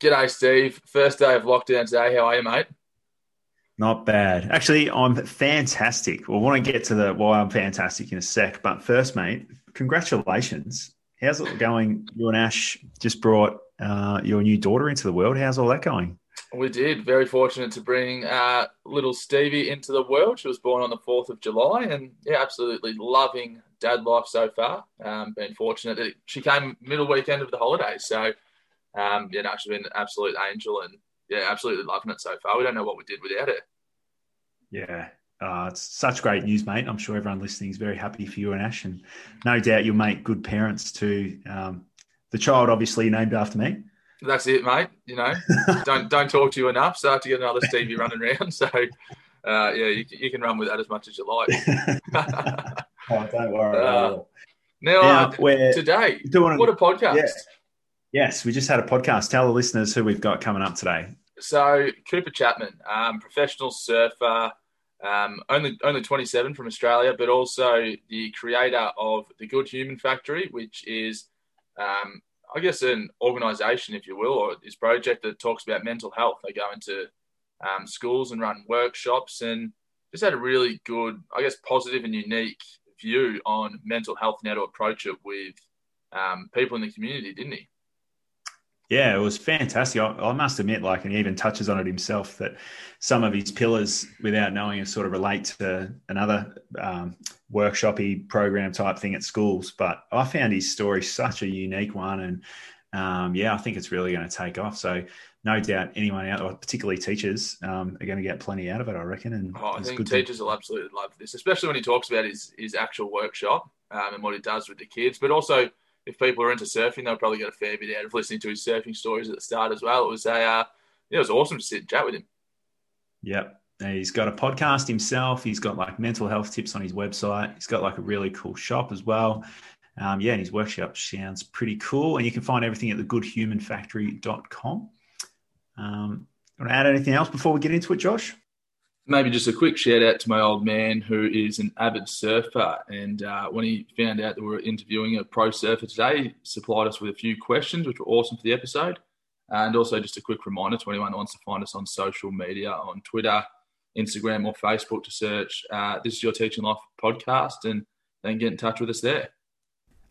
G'day, Steve. First day of lockdown today. How are you, mate? Not bad. Actually, I'm fantastic. We'll want to get to the why I'm fantastic in a sec. But first, mate, congratulations. How's it going? You and Ash just brought uh, your new daughter into the world. How's all that going? We did. Very fortunate to bring uh, little Stevie into the world. She was born on the 4th of July and, yeah, absolutely loving dad life so far. Um, been fortunate that she came middle weekend of the holidays. So, um, yeah, no, she's been an absolute angel and, yeah, absolutely loving it so far. We don't know what we did without it. Yeah. Uh, it's such great news, mate. I'm sure everyone listening is very happy for you and Ash, and no doubt you'll make good parents too. Um, the child, obviously, named after me. That's it, mate. You know, don't don't talk to you enough. Start to get another Stevie running around. So, uh, yeah, you, you, can run with that as much as you like. oh, don't worry. Uh, now, now uh, today, doing, what a podcast! Yeah. Yes, we just had a podcast. Tell the listeners who we've got coming up today. So Cooper Chapman, um, professional surfer, um, only only 27 from Australia, but also the creator of the Good Human Factory, which is, um, I guess, an organisation, if you will, or this project that talks about mental health. They go into um, schools and run workshops, and just had a really good, I guess, positive and unique view on mental health and how to approach it with um, people in the community, didn't he? Yeah, it was fantastic. I, I, must admit, like, and he even touches on it himself that some of his pillars, without knowing, sort of relate to another um, workshopy program type thing at schools. But I found his story such a unique one, and um, yeah, I think it's really going to take off. So no doubt anyone out, or particularly teachers, um, are going to get plenty out of it. I reckon. And oh, I think teachers to... will absolutely love this, especially when he talks about his his actual workshop um, and what he does with the kids, but also if people are into surfing, they'll probably get a fair bit out of listening to his surfing stories at the start as well. It was a, uh, it was awesome to sit and chat with him. Yep. He's got a podcast himself. He's got like mental health tips on his website. He's got like a really cool shop as well. Um, yeah, and his workshop sounds pretty cool. And you can find everything at thegoodhumanfactory.com. Um, want to add anything else before we get into it, Josh? Maybe just a quick shout out to my old man who is an avid surfer. And uh, when he found out that we were interviewing a pro surfer today, he supplied us with a few questions, which were awesome for the episode. And also, just a quick reminder to anyone who wants to find us on social media on Twitter, Instagram, or Facebook to search uh, This is Your Teaching Life podcast and then get in touch with us there.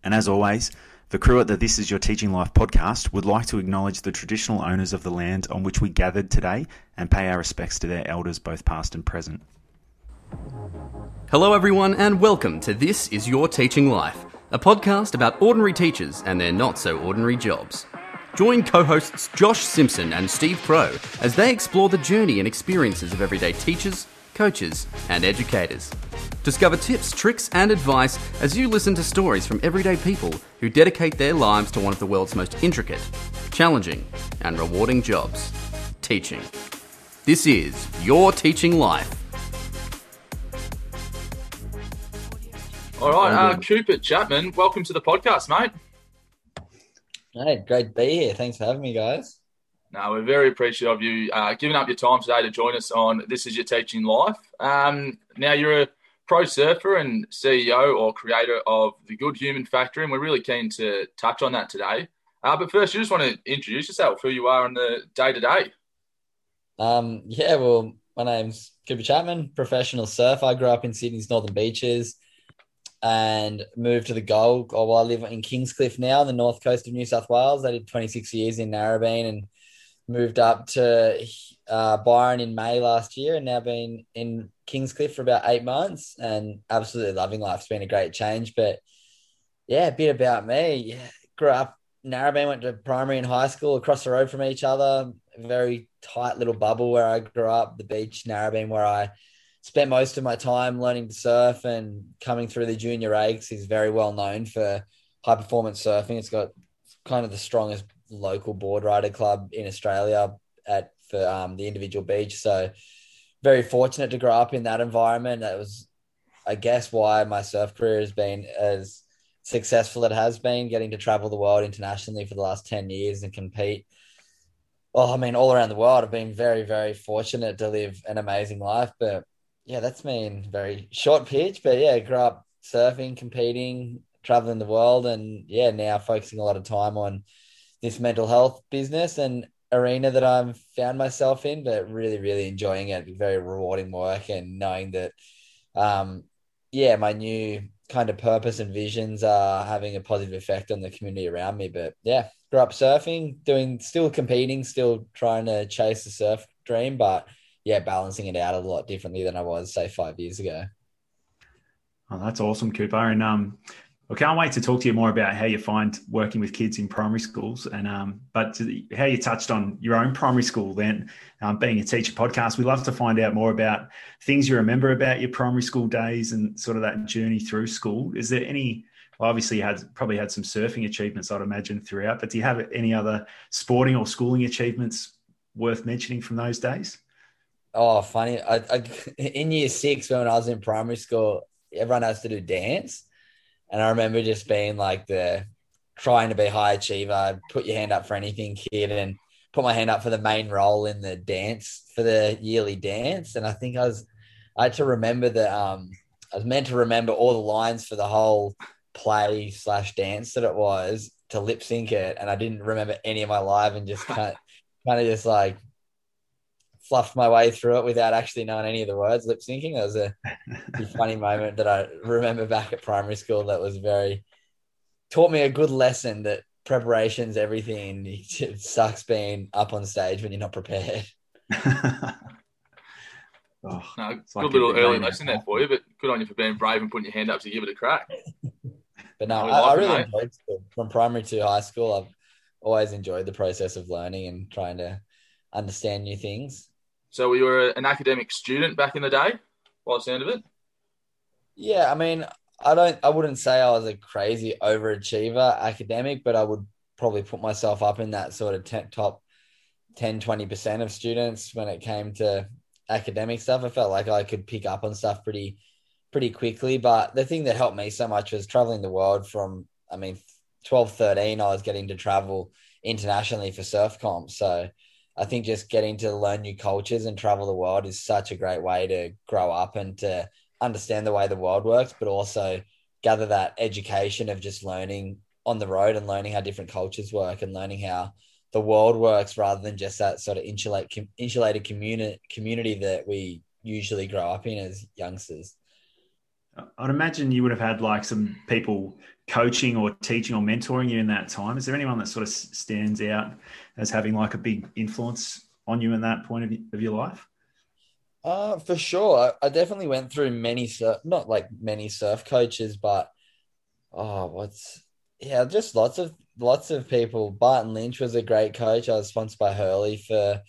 And as always, the crew at the This Is Your Teaching Life podcast would like to acknowledge the traditional owners of the land on which we gathered today and pay our respects to their elders, both past and present. Hello, everyone, and welcome to This Is Your Teaching Life, a podcast about ordinary teachers and their not so ordinary jobs. Join co hosts Josh Simpson and Steve Crow as they explore the journey and experiences of everyday teachers, coaches, and educators. Discover tips, tricks, and advice as you listen to stories from everyday people who dedicate their lives to one of the world's most intricate, challenging, and rewarding jobs teaching. This is Your Teaching Life. All right, uh, Cooper Chapman, welcome to the podcast, mate. Hey, great to be here. Thanks for having me, guys. No, we're very appreciative of you uh, giving up your time today to join us on This Is Your Teaching Life. Um, now, you're a pro surfer and CEO or creator of the Good Human Factory, and we're really keen to touch on that today. Uh, but first, you just want to introduce yourself, who you are on the day to day. Yeah, well, my name's Cooper Chapman, professional surfer. I grew up in Sydney's Northern Beaches and moved to the Gold. Oh, well, I live in Kingscliff now, the north coast of New South Wales. I did 26 years in Narrabeen and moved up to uh, Byron in May last year and now been in Kingscliff for about eight months and absolutely loving life. It's been a great change. But yeah, a bit about me. Yeah, grew up Narrabeen, went to primary and high school across the road from each other. Very tight little bubble where I grew up, the beach, Narrabeen, where I spent most of my time learning to surf and coming through the junior rakes is very well known for high performance surfing. It's got kind of the strongest local board rider club in Australia at for um, the individual beach. So very fortunate to grow up in that environment. That was, I guess, why my surf career has been as successful as it has been. Getting to travel the world internationally for the last ten years and compete. Well, I mean, all around the world. I've been very, very fortunate to live an amazing life. But yeah, that's been very short pitch. But yeah, grew up surfing, competing, traveling the world, and yeah, now focusing a lot of time on this mental health business. And arena that I've found myself in, but really, really enjoying it. Very rewarding work and knowing that, um, yeah, my new kind of purpose and visions are having a positive effect on the community around me. But yeah, grew up surfing, doing, still competing, still trying to chase the surf dream, but yeah, balancing it out a lot differently than I was, say, five years ago. Oh, that's awesome, Cooper. And um, I can't wait to talk to you more about how you find working with kids in primary schools, and um, but how you touched on your own primary school. Then, um, being a teacher podcast, we love to find out more about things you remember about your primary school days and sort of that journey through school. Is there any? Well, obviously, you had probably had some surfing achievements, I'd imagine, throughout. But do you have any other sporting or schooling achievements worth mentioning from those days? Oh, funny! I, I, in year six, when I was in primary school, everyone has to do dance and I remember just being like the trying to be high achiever, put your hand up for anything, kid, and put my hand up for the main role in the dance for the yearly dance. And I think I was I had to remember that um I was meant to remember all the lines for the whole play slash dance that it was to lip sync it, and I didn't remember any of my live and just kind of, kind of just like fluffed my way through it without actually knowing any of the words lip syncing. That was a funny moment that I remember back at primary school that was very taught me a good lesson that preparation's everything. It sucks being up on stage when you're not prepared. oh, no, good like little early lesson there for you, but good on you for being brave and putting your hand up to give it a crack. But no, I, I, really enjoyed school. From primary to high school, I've always enjoyed the process of learning and trying to understand new things. So you were an academic student back in the day, by the sound of it. Yeah, I mean, I don't, I wouldn't say I was a crazy overachiever academic, but I would probably put myself up in that sort of top 10, 20% of students when it came to academic stuff. I felt like I could pick up on stuff pretty, pretty quickly. But the thing that helped me so much was traveling the world from, I mean, 12, 13, I was getting to travel internationally for surf comps. So I think just getting to learn new cultures and travel the world is such a great way to grow up and to understand the way the world works, but also gather that education of just learning on the road and learning how different cultures work and learning how the world works rather than just that sort of insulate, insulated community community that we usually grow up in as youngsters. I'd imagine you would have had like some people coaching or teaching or mentoring you in that time. Is there anyone that sort of stands out as having like a big influence on you in that point of, of your life? Uh, for sure. I, I definitely went through many surf, not like many surf coaches, but oh, what's yeah, just lots of lots of people. Barton Lynch was a great coach. I was sponsored by Hurley for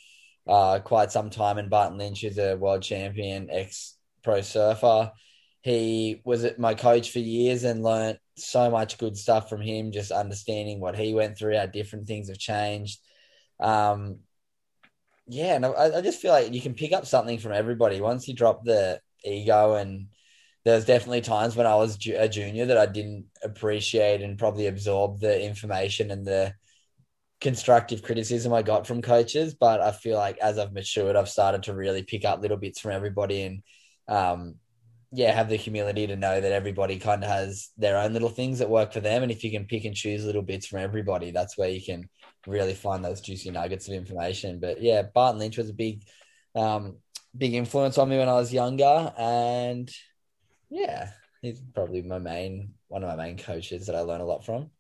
uh, quite some time, and Barton Lynch is a world champion, ex pro surfer. He was my coach for years and learned so much good stuff from him, just understanding what he went through, how different things have changed. Um, yeah, and I, I just feel like you can pick up something from everybody once you drop the ego. And there's definitely times when I was a junior that I didn't appreciate and probably absorb the information and the constructive criticism I got from coaches. But I feel like as I've matured, I've started to really pick up little bits from everybody and um, yeah, have the humility to know that everybody kind of has their own little things that work for them. And if you can pick and choose little bits from everybody, that's where you can really find those juicy nuggets of information. But yeah, Barton Lynch was a big, um, big influence on me when I was younger. And yeah, he's probably my main, one of my main coaches that I learn a lot from.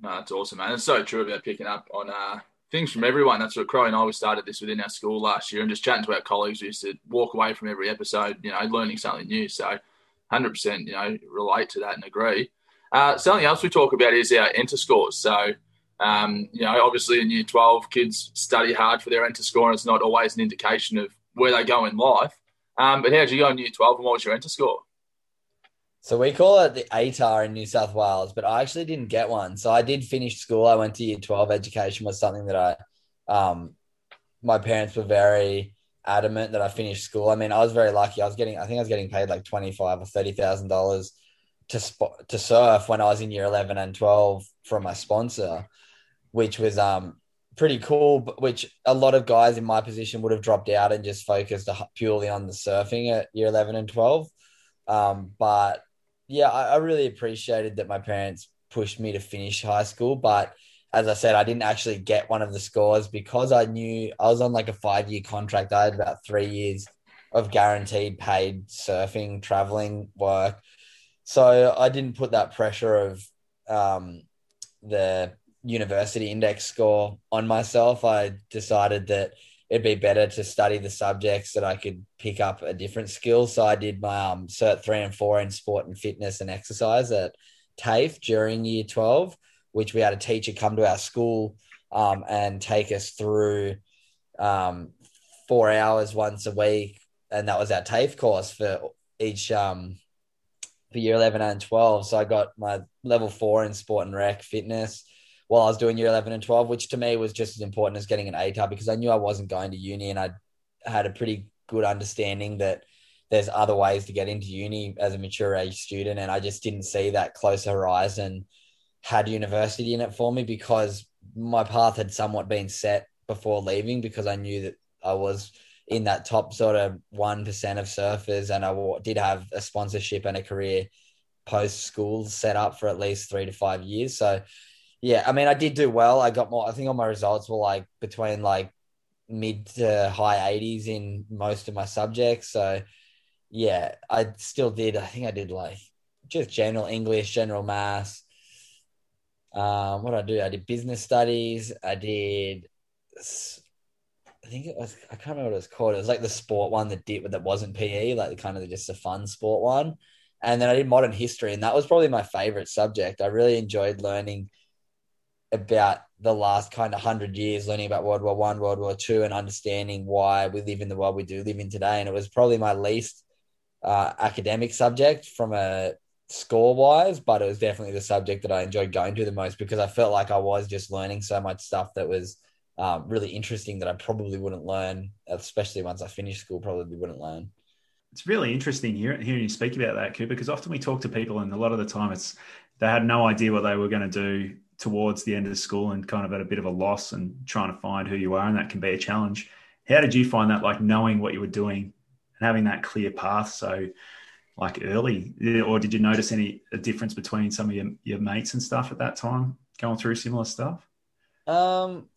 No, that's awesome, man. It's so true about picking up on uh, things from everyone. That's what Crow and I we started this within our school last year, and just chatting to our colleagues, we used to walk away from every episode, you know, learning something new. So, hundred percent, you know, relate to that and agree. Uh, something else we talk about is our enter scores. So, um, you know, obviously in year twelve, kids study hard for their enter score, and it's not always an indication of where they go in life. Um, but how did you go in year twelve, and what was your enter score? So we call it the ATAR in New South Wales, but I actually didn't get one. So I did finish school. I went to year 12. Education was something that I, um, my parents were very adamant that I finished school. I mean, I was very lucky. I was getting, I think I was getting paid like 25 or $30,000 to spot, to surf when I was in year 11 and 12 from my sponsor, which was, um, pretty cool, which a lot of guys in my position would have dropped out and just focused purely on the surfing at year 11 and 12. Um, but yeah, I, I really appreciated that my parents pushed me to finish high school, but as I said, I didn't actually get one of the scores because I knew I was on like a five year contract. I had about three years of guaranteed paid surfing, traveling work. So I didn't put that pressure of um, the university index score on myself. I decided that it'd be better to study the subjects that I could pick up a different skill. So I did my um, cert three and four in sport and fitness and exercise at TAFE during year 12 which we had a teacher come to our school um, and take us through um, four hours once a week, and that was our TAFE course for each um, for year eleven and twelve. So I got my level four in sport and rec fitness while I was doing year eleven and twelve, which to me was just as important as getting an ATAR because I knew I wasn't going to uni, and I had a pretty good understanding that there's other ways to get into uni as a mature age student, and I just didn't see that close horizon had university in it for me because my path had somewhat been set before leaving because I knew that I was in that top sort of 1% of surfers and I did have a sponsorship and a career post school set up for at least three to five years. So, yeah, I mean, I did do well. I got more, I think all my results were like between like mid to high 80s in most of my subjects. So, yeah, I still did. I think I did like just general English, general maths, um, what did I do? I did business studies. I did, I think it was, I can't remember what it was called. It was like the sport one that did, that wasn't PE, like kind of just a fun sport one. And then I did modern history, and that was probably my favorite subject. I really enjoyed learning about the last kind of hundred years, learning about World War One, World War Two, and understanding why we live in the world we do live in today. And it was probably my least uh, academic subject from a score wise, but it was definitely the subject that I enjoyed going to the most because I felt like I was just learning so much stuff that was um, really interesting that I probably wouldn't learn, especially once I finished school, probably wouldn't learn. It's really interesting hearing, hearing you speak about that, Cooper, because often we talk to people and a lot of the time it's they had no idea what they were going to do towards the end of school and kind of at a bit of a loss and trying to find who you are, and that can be a challenge. How did you find that, like knowing what you were doing and having that clear path? So like early, or did you notice any difference between some of your, your mates and stuff at that time going through similar stuff? Um,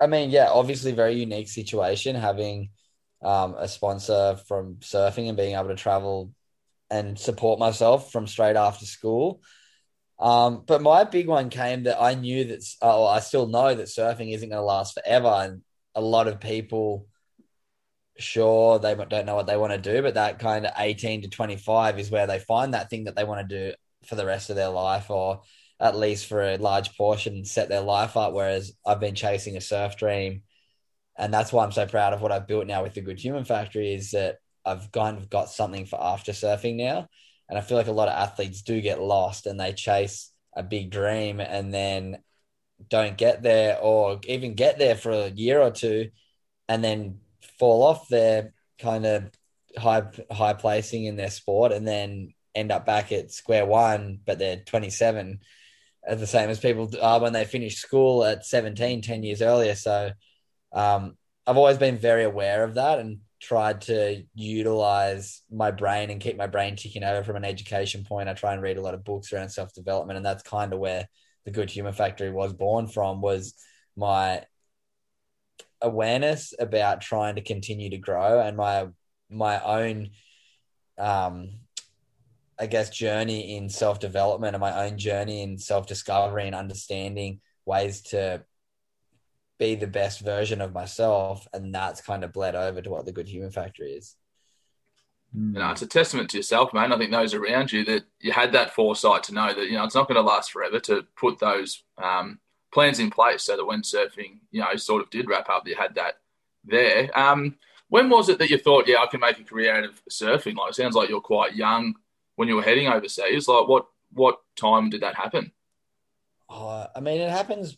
I mean, yeah, obviously very unique situation having um, a sponsor from surfing and being able to travel and support myself from straight after school. Um, but my big one came that I knew that, oh, I still know that surfing isn't going to last forever. And a lot of people sure they don't know what they want to do, but that kind of 18 to 25 is where they find that thing that they want to do for the rest of their life or at least for a large portion set their life up. Whereas I've been chasing a surf dream. And that's why I'm so proud of what I've built now with the Good Human Factory is that I've kind of got something for after surfing now. And I feel like a lot of athletes do get lost and they chase a big dream and then don't get there or even get there for a year or two and then fall off their kind of high high placing in their sport and then end up back at square one, but they're 27, the same as people are when they finish school at 17, 10 years earlier. So um, I've always been very aware of that and tried to utilize my brain and keep my brain ticking over from an education point. I try and read a lot of books around self development, and that's kind of where the Good Human Factory was born from. Was my awareness about trying to continue to grow and my my own um I guess journey in self development and my own journey in self discovery and understanding ways to be the best version of myself and that's kind of bled over to what the good human factory is you know, it's a testament to yourself, man. I think those around you that you had that foresight to know that you know it's not going to last forever. To put those um, plans in place so that when surfing, you know, sort of did wrap up, you had that there. Um, when was it that you thought, yeah, I can make a career out of surfing? Like, it sounds like you're quite young when you were heading overseas. Like, what what time did that happen? Oh, I mean, it happens.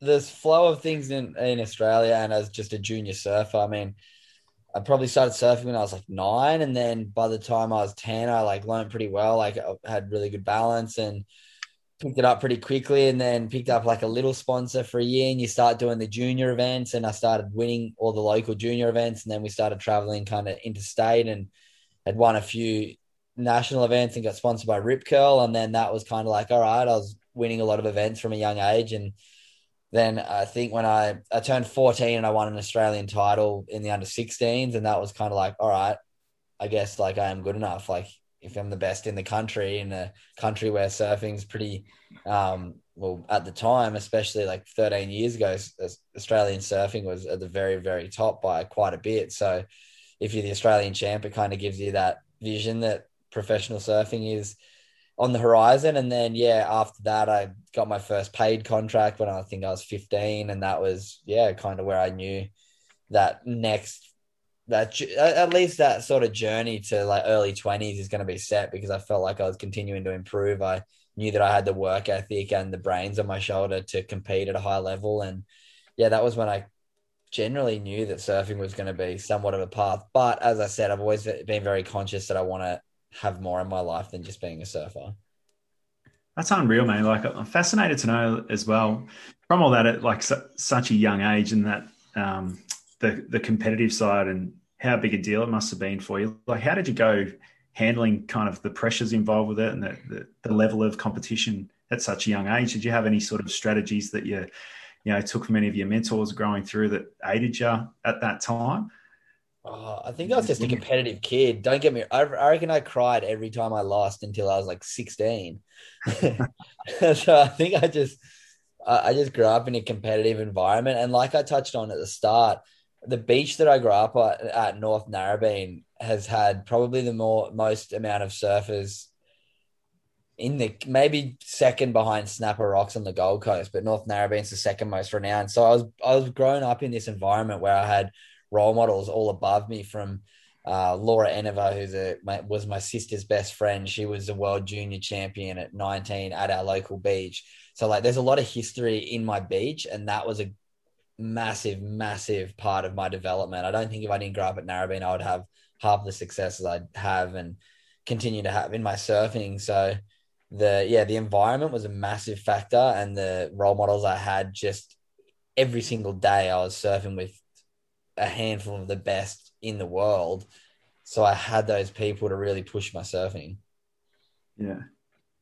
There's flow of things in in Australia, and as just a junior surfer, I mean, I probably started surfing when I was like nine, and then by the time I was ten, I like learned pretty well. Like, I had really good balance and picked it up pretty quickly and then picked up like a little sponsor for a year and you start doing the junior events and I started winning all the local junior events and then we started traveling kind of interstate and had won a few national events and got sponsored by Rip Curl and then that was kind of like all right I was winning a lot of events from a young age and then I think when I, I turned 14 and I won an Australian title in the under 16s, and that was kind of like, all right, I guess like I am good enough. Like if I'm the best in the country in a country where surfing's pretty, um, well, at the time, especially like 13 years ago, Australian surfing was at the very, very top by quite a bit. So if you're the Australian champ, it kind of gives you that vision that professional surfing is on the horizon. And then, yeah, after that, I got my first paid contract when I think I was 15. And that was, yeah, kind of where I knew that next, that at least that sort of journey to like early 20s is going to be set because I felt like I was continuing to improve. I knew that I had the work ethic and the brains on my shoulder to compete at a high level. And yeah, that was when I generally knew that surfing was going to be somewhat of a path. But as I said, I've always been very conscious that I want to have more in my life than just being a surfer. That's unreal, man. Like I'm fascinated to know as well from all that at like su- such a young age and that um, the the competitive side and how big a deal it must have been for you. Like, how did you go handling kind of the pressures involved with it and the, the, the level of competition at such a young age? Did you have any sort of strategies that you you know took from any of your mentors growing through that aided you at that time? Oh, I think I was just a competitive kid. Don't get me. I, I reckon I cried every time I lost until I was like sixteen. so I think I just, I, I just grew up in a competitive environment, and like I touched on at the start, the beach that I grew up at, at North Narrabeen has had probably the more most amount of surfers in the maybe second behind Snapper Rocks on the Gold Coast, but North Narrabeen's the second most renowned. So I was I was growing up in this environment where I had role models all above me from uh, Laura Enever, who's a my, was my sister's best friend. She was a world junior champion at 19 at our local beach. So like, there's a lot of history in my beach, and that was a massive, massive part of my development. I don't think if I didn't grow up at Narrabeen, I would have half the successes I'd have and continue to have in my surfing. So the yeah, the environment was a massive factor, and the role models I had just every single day I was surfing with a handful of the best in the world. So I had those people to really push my surfing. Yeah,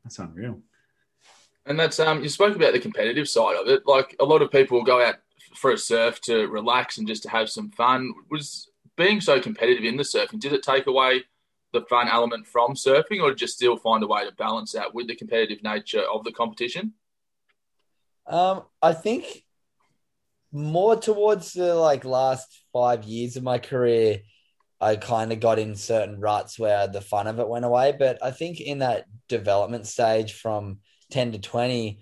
that's unreal. And that's um, you spoke about the competitive side of it. Like a lot of people go out for a surf to relax and just to have some fun. Was being so competitive in the surfing did it take away the fun element from surfing, or just still find a way to balance that with the competitive nature of the competition? Um, I think more towards the like last five years of my career, I kind of got in certain ruts where the fun of it went away. But I think in that development stage from 10 to 20,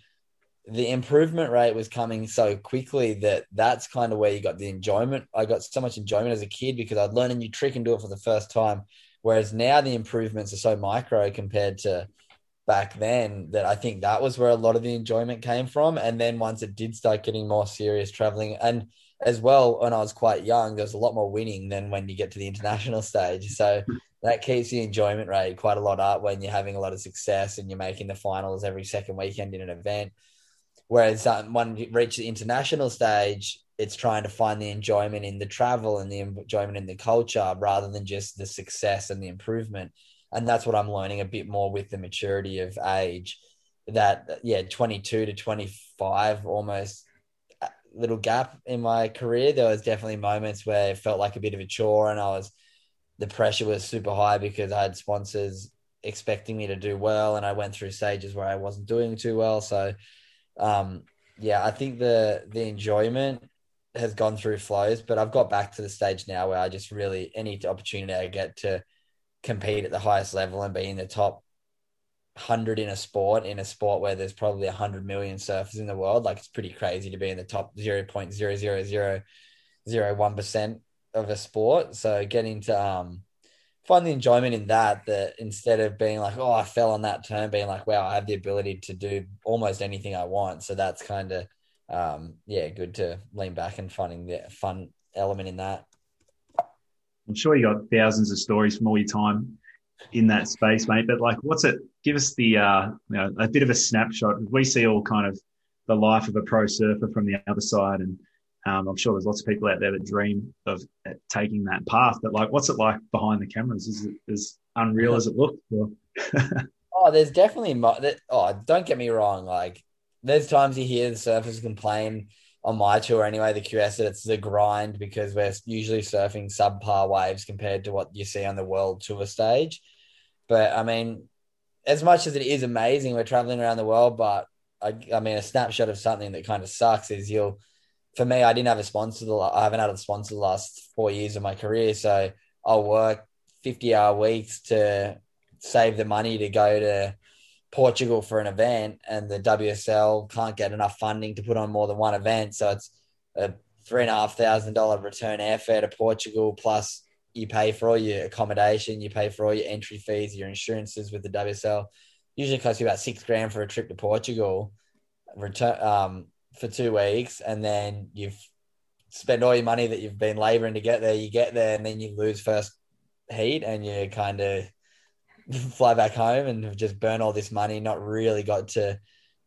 the improvement rate was coming so quickly that that's kind of where you got the enjoyment. I got so much enjoyment as a kid because I'd learn a new trick and do it for the first time. Whereas now the improvements are so micro compared to back then that I think that was where a lot of the enjoyment came from. And then once it did start getting more serious traveling, and as well, when I was quite young, there's a lot more winning than when you get to the international stage. So that keeps the enjoyment rate quite a lot up when you're having a lot of success and you're making the finals every second weekend in an event. Whereas um, when you reach the international stage, it's trying to find the enjoyment in the travel and the enjoyment in the culture rather than just the success and the improvement and that's what I'm learning a bit more with the maturity of age. That yeah, 22 to 25, almost little gap in my career. There was definitely moments where it felt like a bit of a chore, and I was the pressure was super high because I had sponsors expecting me to do well, and I went through stages where I wasn't doing too well. So, um, yeah, I think the the enjoyment has gone through flows, but I've got back to the stage now where I just really any opportunity I get to compete at the highest level and be in the top 100 in a sport in a sport where there's probably 100 million surfers in the world like it's pretty crazy to be in the top 0.00001% of a sport. So getting to um find the enjoyment in that that instead of being like oh i fell on that turn being like wow i have the ability to do almost anything i want. So that's kind of um yeah good to lean back and finding the fun element in that I'm sure you got thousands of stories from all your time in that space, mate. But like, what's it? Give us the uh, you know, a bit of a snapshot. We see all kind of the life of a pro surfer from the other side, and um, I'm sure there's lots of people out there that dream of taking that path. But like, what's it like behind the cameras? Is it as unreal as it looks? oh, there's definitely mo- oh, don't get me wrong. Like, there's times you hear the surfers complain on my tour anyway, the QS that it's the grind because we're usually surfing subpar waves compared to what you see on the world tour stage. But I mean, as much as it is amazing, we're traveling around the world, but I, I mean, a snapshot of something that kind of sucks is you'll, for me, I didn't have a sponsor. The, I haven't had a sponsor the last four years of my career. So I'll work 50 hour weeks to save the money to go to Portugal for an event, and the WSL can't get enough funding to put on more than one event. So it's a three and a half thousand dollar return airfare to Portugal, plus you pay for all your accommodation, you pay for all your entry fees, your insurances with the WSL. Usually costs you about six grand for a trip to Portugal, return um, for two weeks, and then you've spent all your money that you've been laboring to get there. You get there, and then you lose first heat, and you kind of fly back home and just burn all this money, not really got to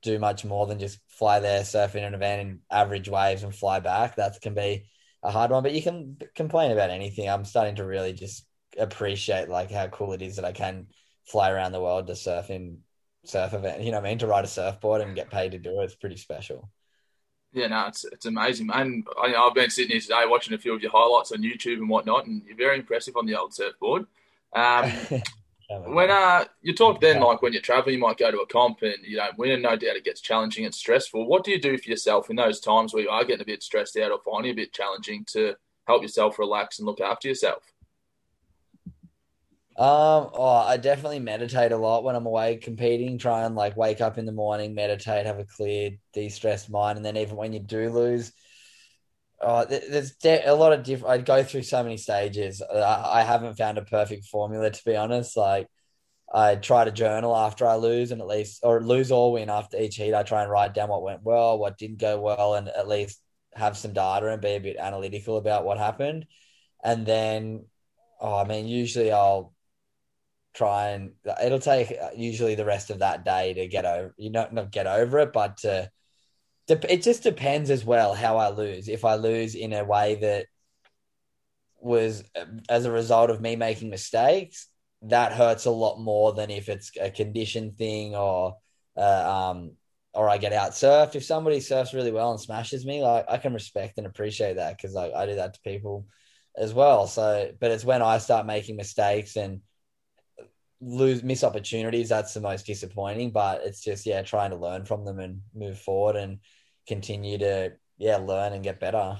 do much more than just fly there, surf in an event in average waves and fly back. That can be a hard one, but you can complain about anything. I'm starting to really just appreciate like how cool it is that I can fly around the world to surf in surf event. You know what I mean? To ride a surfboard and get paid to do it. It's pretty special. Yeah, no, it's it's amazing, And I, have been sitting here today watching a few of your highlights on YouTube and whatnot, and you're very impressive on the old surfboard. Um, when uh, you talk then, like when you're traveling, you might go to a comp and you don't win, and no doubt it gets challenging and stressful. What do you do for yourself in those times where you are getting a bit stressed out or finding a bit challenging to help yourself relax and look after yourself? Um, oh, I definitely meditate a lot when I'm away competing. Try and like wake up in the morning, meditate, have a clear, de-stressed mind, and then even when you do lose, oh, there's de- a lot of different. I go through so many stages. I, I haven't found a perfect formula to be honest. Like I try to journal after I lose, and at least or lose or win after each heat. I try and write down what went well, what didn't go well, and at least have some data and be a bit analytical about what happened. And then, oh, I mean, usually I'll try and it'll take uh, usually the rest of that day to get over you know not get over it but to it just depends as well how I lose. If I lose in a way that was as a result of me making mistakes, that hurts a lot more than if it's a condition thing or uh, um or I get out surfed. If somebody surfs really well and smashes me, like I can respect and appreciate that because like I do that to people as well. So, but it's when I start making mistakes and lose miss opportunities that's the most disappointing but it's just yeah trying to learn from them and move forward and continue to yeah learn and get better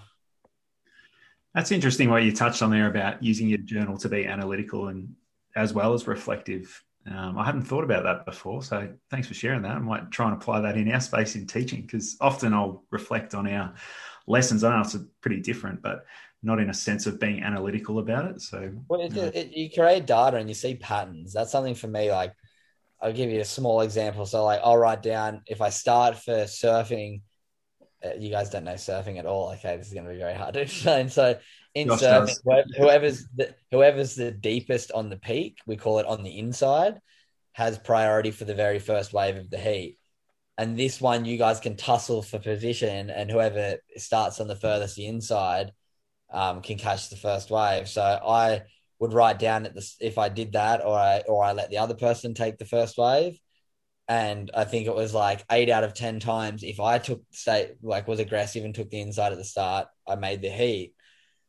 that's interesting what you touched on there about using your journal to be analytical and as well as reflective um, i hadn't thought about that before so thanks for sharing that i might try and apply that in our space in teaching because often i'll reflect on our lessons i know it's pretty different but not in a sense of being analytical about it. So, well, it, it, you create data and you see patterns. That's something for me. Like, I'll give you a small example. So, like, I'll write down if I start for surfing. Uh, you guys don't know surfing at all. Okay, this is going to be very hard to explain. So, in Josh surfing, does. whoever's the, whoever's the deepest on the peak, we call it on the inside, has priority for the very first wave of the heat. And this one, you guys can tussle for position, and whoever starts on the furthest inside um, can catch the first wave. So I would write down at this, if I did that, or I or I let the other person take the first wave. And I think it was like eight out of ten times if I took state like was aggressive and took the inside at the start, I made the heat.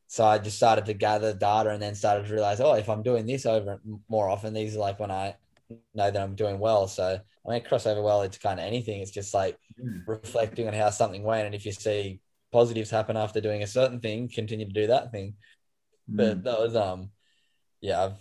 So I just started to gather data and then started to realize, oh, if I'm doing this over more often, these are like when I know that I'm doing well. So I mean, crossover well into kind of anything. It's just like mm. reflecting on how something went. And if you see positives happen after doing a certain thing, continue to do that thing. Mm. But that was um yeah, I've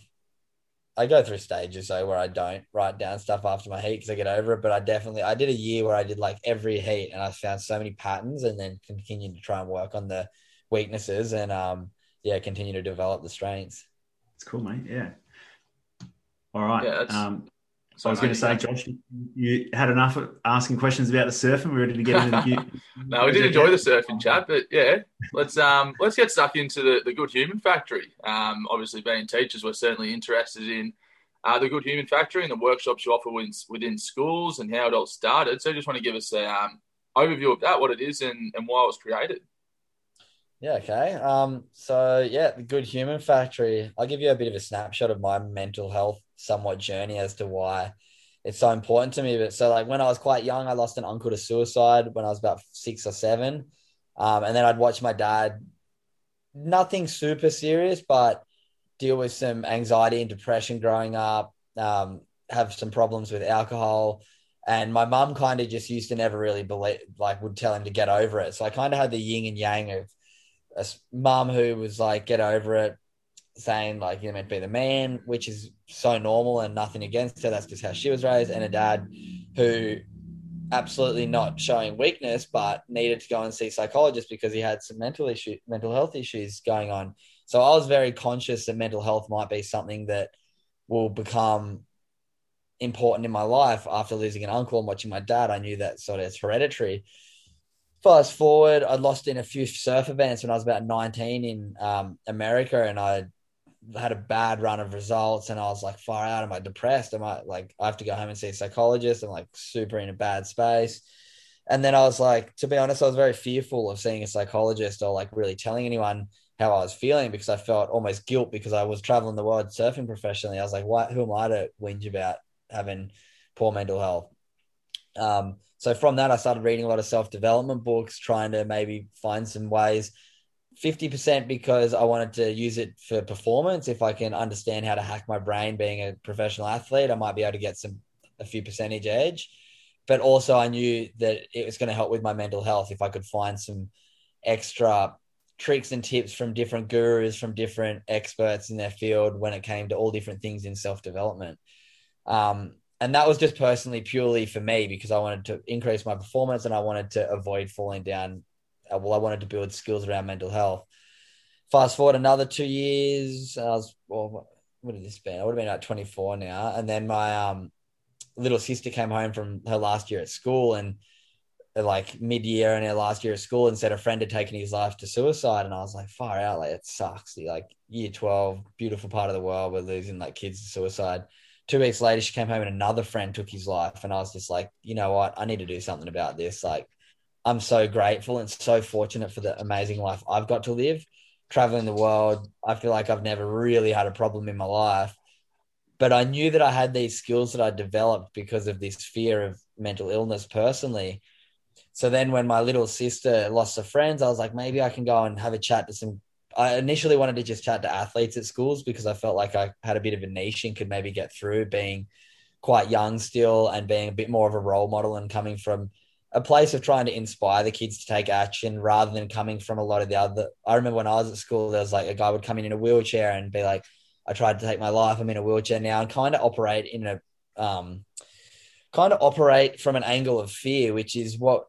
I go through stages though where I don't write down stuff after my heat because I get over it. But I definitely I did a year where I did like every heat and I found so many patterns and then continued to try and work on the weaknesses and um yeah, continue to develop the strengths. It's cool, mate. Yeah. All right. Yeah, um, so I was going to say, Josh, you had enough of asking questions about the surfing. We're ready to get into the. no, we did enjoy the surfing chat, but yeah, let's um let's get stuck into the, the Good Human Factory. Um, obviously, being teachers, we're certainly interested in uh, the Good Human Factory and the workshops you offer within, within schools and how it all started. So, I just want to give us a um, overview of that, what it is, and, and why it was created. Yeah, okay. Um, so yeah, the Good Human Factory. I'll give you a bit of a snapshot of my mental health somewhat journey as to why it's so important to me. But so like when I was quite young, I lost an uncle to suicide when I was about six or seven. Um, and then I'd watch my dad, nothing super serious, but deal with some anxiety and depression growing up, um, have some problems with alcohol. And my mum kind of just used to never really believe, like, would tell him to get over it. So I kind of had the yin and yang of a mum who was like, get over it, saying like you're meant to be the man, which is so normal and nothing against her. That's just how she was raised. And a dad who absolutely not showing weakness, but needed to go and see psychologist because he had some mental issue, mental health issues going on. So I was very conscious that mental health might be something that will become important in my life after losing an uncle and watching my dad. I knew that sort of it's hereditary. Fast forward, I lost in a few surf events when I was about 19 in um, America, and I had a bad run of results. And I was like, far out, am I depressed? Am I like, I have to go home and see a psychologist? I'm like super in a bad space. And then I was like, to be honest, I was very fearful of seeing a psychologist or like really telling anyone how I was feeling because I felt almost guilt because I was traveling the world surfing professionally. I was like, what, who am I to whinge about having poor mental health? Um, so from that, I started reading a lot of self development books, trying to maybe find some ways. 50% because I wanted to use it for performance. If I can understand how to hack my brain being a professional athlete, I might be able to get some a few percentage edge. But also, I knew that it was going to help with my mental health if I could find some extra tricks and tips from different gurus, from different experts in their field when it came to all different things in self development. Um, and that was just personally purely for me because I wanted to increase my performance and I wanted to avoid falling down. Uh, well, I wanted to build skills around mental health. Fast forward another two years, I was well, what did this be? I would have been like 24 now, and then my um, little sister came home from her last year at school and like mid-year in her last year at school and said a friend had taken his life to suicide and i was like far out like it sucks like year 12 beautiful part of the world we're losing like kids to suicide two weeks later she came home and another friend took his life. And i was just like you know what? I need to do something about this. Like i'm so grateful and so fortunate for the amazing life i've got to live. Traveling the world i feel like i've never really had a problem in my life. But i knew that i had these skills that i developed because of this fear of mental illness personally. So then when my little sister lost her friends, I was like, maybe I can go and have a chat to some. I initially wanted to just chat to athletes at schools because I felt like I had a bit of a niche and could maybe get through being quite young still and being a bit more of a role model and coming from a place of trying to inspire the kids to take action rather than coming from a lot of the other. I remember when I was at school, there was like a guy would come in in a wheelchair and be like, I tried to take my life. I'm in a wheelchair now and kind of operate in a, um, kind of operate from an angle of fear, which is what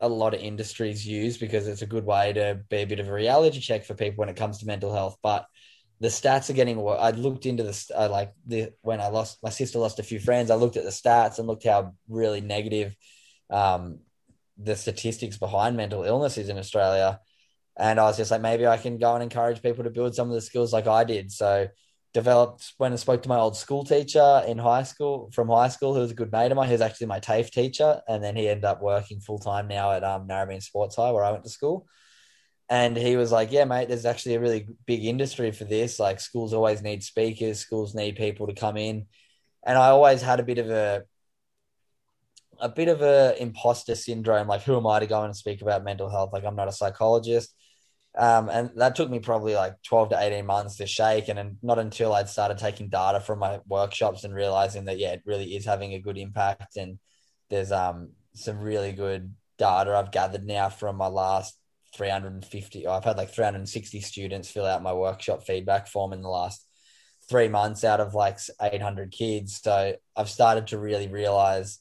a lot of industries use because it's a good way to be a bit of a reality check for people when it comes to mental health. But the stats are getting. I looked into this like the when I lost my sister lost a few friends. I looked at the stats and looked how really negative um, the statistics behind mental illness is in Australia. And I was just like, maybe I can go and encourage people to build some of the skills like I did. So developed when I spoke to my old school teacher in high school from high school, who was a good mate of mine, who's actually my TAFE teacher. And then he ended up working full time now at um, Narrabeen Sports High, where I went to school. And he was like, Yeah, mate, there's actually a really big industry for this. Like, schools always need speakers, schools need people to come in. And I always had a bit of a, a bit of a imposter syndrome. Like, who am I to go and speak about mental health? Like, I'm not a psychologist. Um, and that took me probably like 12 to 18 months to shake. And not until I'd started taking data from my workshops and realizing that, yeah, it really is having a good impact. And there's um, some really good data I've gathered now from my last 350. I've had like 360 students fill out my workshop feedback form in the last three months out of like 800 kids. So I've started to really realize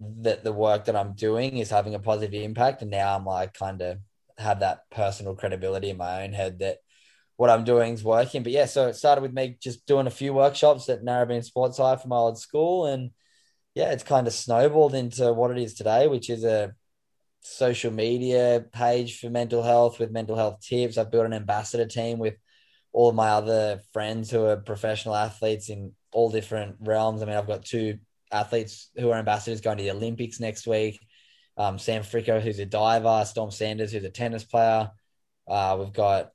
that the work that I'm doing is having a positive impact. And now I'm like kind of have that personal credibility in my own head that what I'm doing is working. But yeah, so it started with me just doing a few workshops at Narrabeen Sports High for my old school. And yeah, it's kind of snowballed into what it is today, which is a social media page for mental health with mental health tips. I've built an ambassador team with all of my other friends who are professional athletes in all different realms. I mean, I've got two athletes who are ambassadors going to the Olympics next week um, Sam Fricker, who's a diver, Storm Sanders, who's a tennis player. Uh, we've got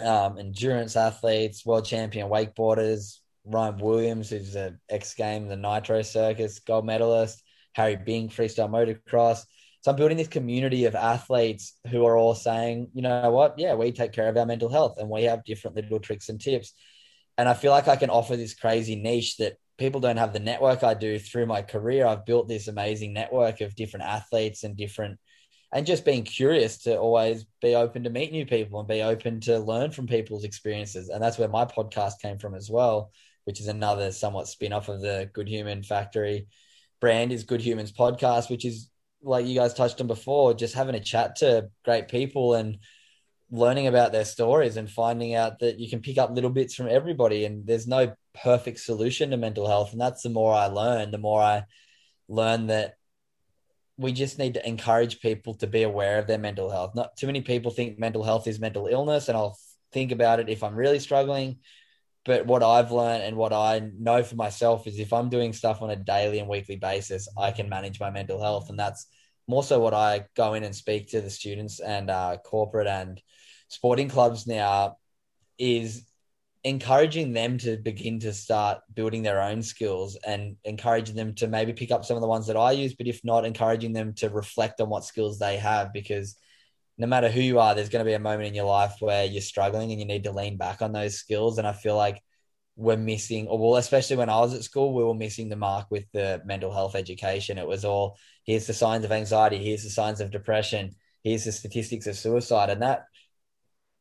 um, endurance athletes, world champion wakeboarders, Ryan Williams, who's an X game, the Nitro Circus gold medalist, Harry Bink, freestyle motocross. So I'm building this community of athletes who are all saying, you know what? Yeah, we take care of our mental health and we have different little tricks and tips. And I feel like I can offer this crazy niche that people don't have the network I do through my career. I've built this amazing network of different athletes and different, and just being curious to always be open to meet new people and be open to learn from people's experiences. And that's where my podcast came from as well, which is another somewhat spin off of the Good Human Factory brand is Good Humans podcast, which is like you guys touched on before, just having a chat to great people and learning about their stories and finding out that you can pick up little bits from everybody and there's no perfect solution to mental health. And that's the more i learn the more i learn that we just need to encourage people to be aware of their mental health. Not too many people think mental health is mental illness and i'll think about it if i'm really struggling. But what i've learned and what i know for myself is if i'm doing stuff on a daily and weekly basis i can manage my mental health. And that's more so what i go in and speak to the students and uh, corporate and sporting clubs now is encouraging them to begin to start building their own skills and encouraging them to maybe pick up some of the ones that I use, but if not, encouraging them to reflect on what skills they have because no matter who you are, there's going to be a moment in your life where you're struggling and you need to lean back on those skills. And I feel like we're missing, or well, especially when I was at school, we were missing the mark with the mental health education. It was all here's the signs of anxiety, here's the signs of depression, here's the statistics of suicide. And that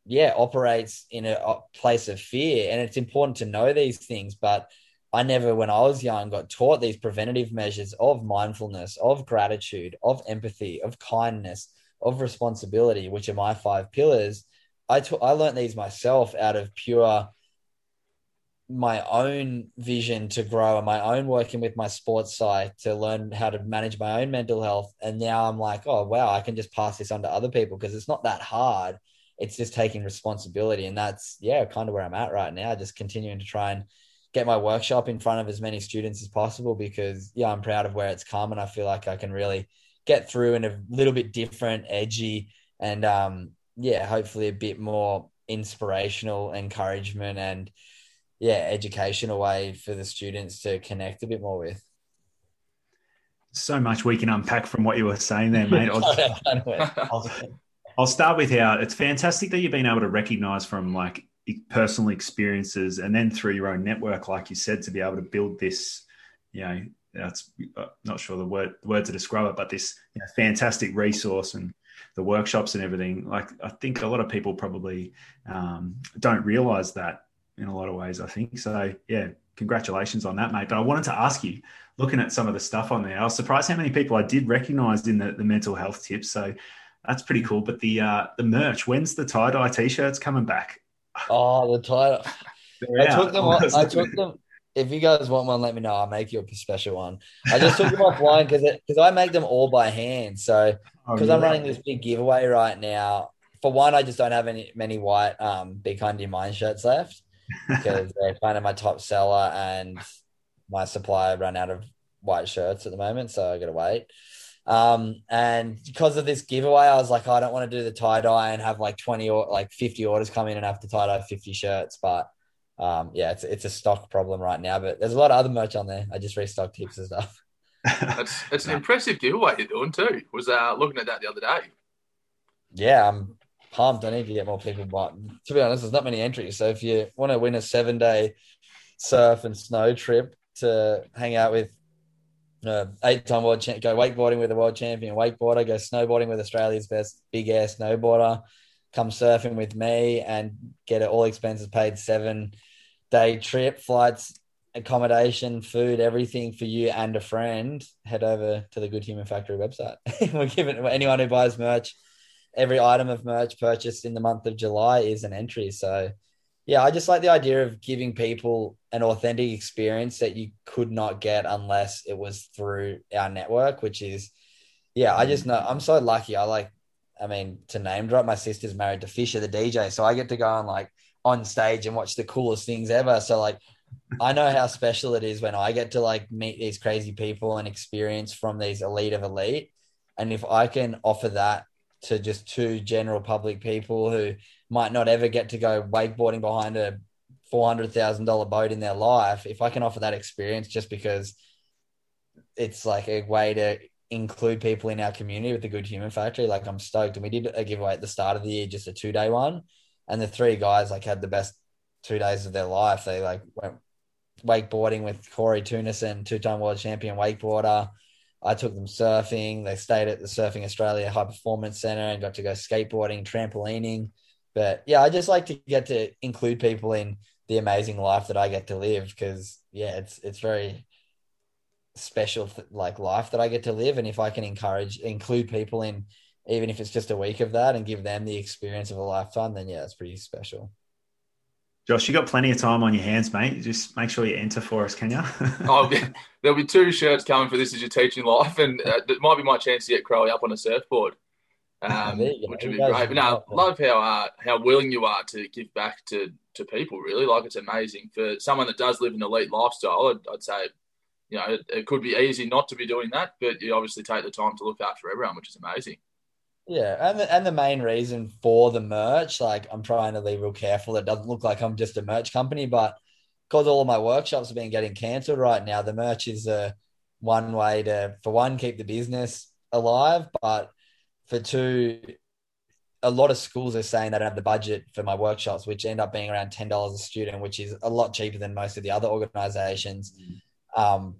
yeah operates in a, place of fear. And it's important to know these things but i never when i was young got taught these preventative measures of mindfulness of gratitude of empathy of kindness of responsibility which are my five pillars. I t- I learned these myself out of pure my own vision to grow and my own working with my sports side to learn how to manage my own mental health. And now i'm like oh wow i can just pass this on to other people because it's not that hard it's just taking responsibility. And that's, yeah, kind of where I'm at right now, just continuing to try and get my workshop in front of as many students as possible because, yeah, I'm proud of where it's come. And I feel like I can really get through in a little bit different, edgy, and, um, yeah, hopefully a bit more inspirational encouragement and, yeah, educational way for the students to connect a bit more with so much we can unpack from what you were saying there, mate. I'll start with how it's fantastic that you've been able to recognize from like personal experiences and then through your own network, like you said, to be able to build this, you know, that's uh, not sure the word the word to describe it, but this you know, fantastic resource and the workshops and everything. Like I think a lot of people probably um, don't realize that in a lot of ways. I think so. Yeah, congratulations on that, mate. But I wanted to ask you, looking at some of the stuff on there, I was surprised how many people I did recognize in the, the mental health tips. So that's pretty cool. But the uh, the merch, when's the tie dye t shirts coming back? Oh, the tie. dye. I took them. Off, I took them. If you guys want one, let me know. I'll make you a special one. I just took them offline because because I make them all by hand. So because oh, I'm running this big giveaway right now. For one, I just don't have any many white um Be Kind to Mind shirts left because they're kind of my top seller, and my supplier ran out of white shirts at the moment, so I got to wait. Um, and because of this giveaway, I was like, oh, I don't want to do the tie dye and have like 20 or like 50 orders come in and have to tie dye 50 shirts. But um, yeah, it's, it's a stock problem right now, but there's a lot of other merch on there. I just restocked tips and stuff. It's it's an impressive giveaway you're doing too. Was uh, looking at that the other day. Yeah, I'm pumped. I need to get more people. But to be honest, there's not many entries. So if you want to win a seven day surf and snow trip to hang out with uh, eight-time world champ, go wakeboarding with a world champion wakeboarder, go snowboarding with Australia's best big air snowboarder, come surfing with me, and get it all expenses paid seven day trip, flights, accommodation, food, everything for you and a friend. Head over to the Good Human Factory website. We're giving anyone who buys merch, every item of merch purchased in the month of July is an entry. So yeah, I just like the idea of giving people an authentic experience that you could not get unless it was through our network, which is, yeah, I just know I'm so lucky. I like, I mean, to name drop, my sister's married to Fisher, the DJ. So I get to go on like on stage and watch the coolest things ever. So, like, I know how special it is when I get to like meet these crazy people and experience from these elite of elite. And if I can offer that to just two general public people who might not ever get to go wakeboarding behind a four hundred thousand dollar boat in their life, if I can offer that experience just because it's like a way to include people in our community with the Good Human Factory, like I'm stoked. And we did a giveaway at the start of the year, just a two day one, and the three guys like had the best two days of their life. They like went wakeboarding with Cory Teunissen, two time world champion wakeboarder. I took them surfing. They stayed at the Surfing Australia High Performance Center and got to go skateboarding, trampolining. But yeah, I just like to get to include people in the amazing life that I get to live because yeah, it's it's very special like life that I get to live, and if I can encourage include people in even if it's just a week of that and give them the experience of a lifetime, then yeah, it's pretty special. Josh, you got plenty of time on your hands, mate. Just make sure you enter for us, can you? oh, there'll be two shirts coming for this as your teaching life, and uh, it might be my chance to get Crowley up on a surfboard, um, which would be great. But no, love how uh, how willing you are to give back to to people. Really, like it's amazing for someone that does live an elite lifestyle. I'd, I'd say, you know, it, it could be easy not to be doing that, but you obviously take the time to look after everyone, which is amazing. Yeah, and the, and the main reason for the merch, like I'm trying to be real careful. It doesn't look like I'm just a merch company, but because all of my workshops have been getting cancelled right now, the merch is a one way to, for one, keep the business alive, but for two, a lot of schools are saying they don't have the budget for my workshops, which end up being around ten dollars a student, which is a lot cheaper than most of the other organizations. Mm. Um,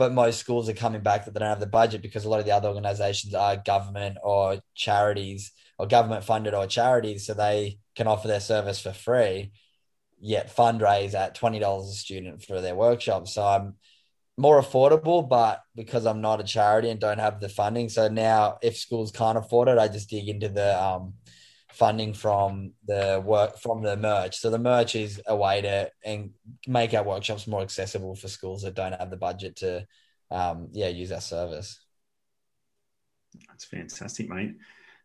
but most schools are coming back that they don't have the budget because a lot of the other organizations are government or charities or government funded or charities so they can offer their service for free yet fundraise at $20 a student for their workshops so i'm more affordable but because i'm not a charity and don't have the funding so now if schools can't afford it i just dig into the um, funding from the work from the merch. So the merch is a way to and make our workshops more accessible for schools that don't have the budget to, um, yeah, use our service. That's fantastic, mate.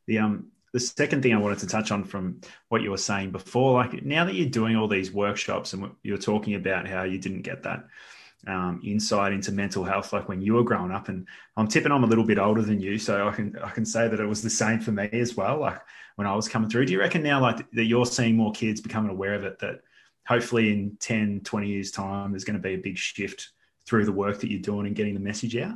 The um the second thing I wanted to touch on from what you were saying before, like now that you're doing all these workshops and you're talking about how you didn't get that um, insight into mental health like when you were growing up and i'm tipping i'm a little bit older than you so i can i can say that it was the same for me as well like when I was coming through. Do you reckon now, like that, you're seeing more kids becoming aware of it? That hopefully in 10, 20 years' time, there's going to be a big shift through the work that you're doing and getting the message out.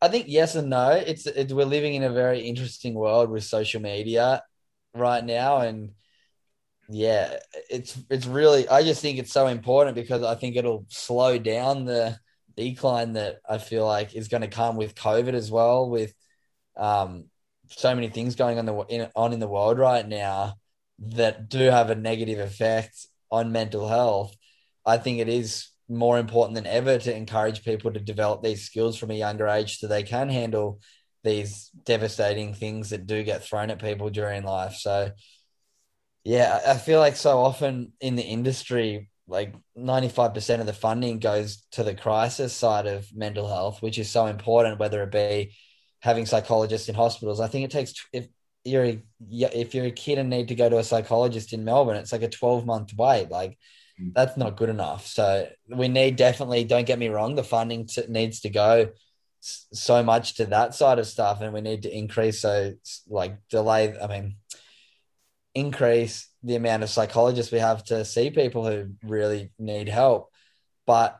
I think yes and no. It's, it's we're living in a very interesting world with social media right now, and yeah, it's it's really. I just think it's so important because I think it'll slow down the decline that I feel like is going to come with COVID as well. With um, so many things going on the in, on in the world right now that do have a negative effect on mental health. I think it is more important than ever to encourage people to develop these skills from a younger age so they can handle these devastating things that do get thrown at people during life. So, yeah, I feel like so often in the industry, like 95% of the funding goes to the crisis side of mental health, which is so important, whether it be having psychologists in hospitals. I think it takes if you're a, if you're a kid and need to go to a psychologist in Melbourne, it's like a 12 month wait. Like mm. that's not good enough. So we need definitely. Don't get me wrong. The funding to, needs to go so much to that side of stuff, and we need to increase. So like delay. I mean, increase the amount of psychologists we have to see people who really need help. But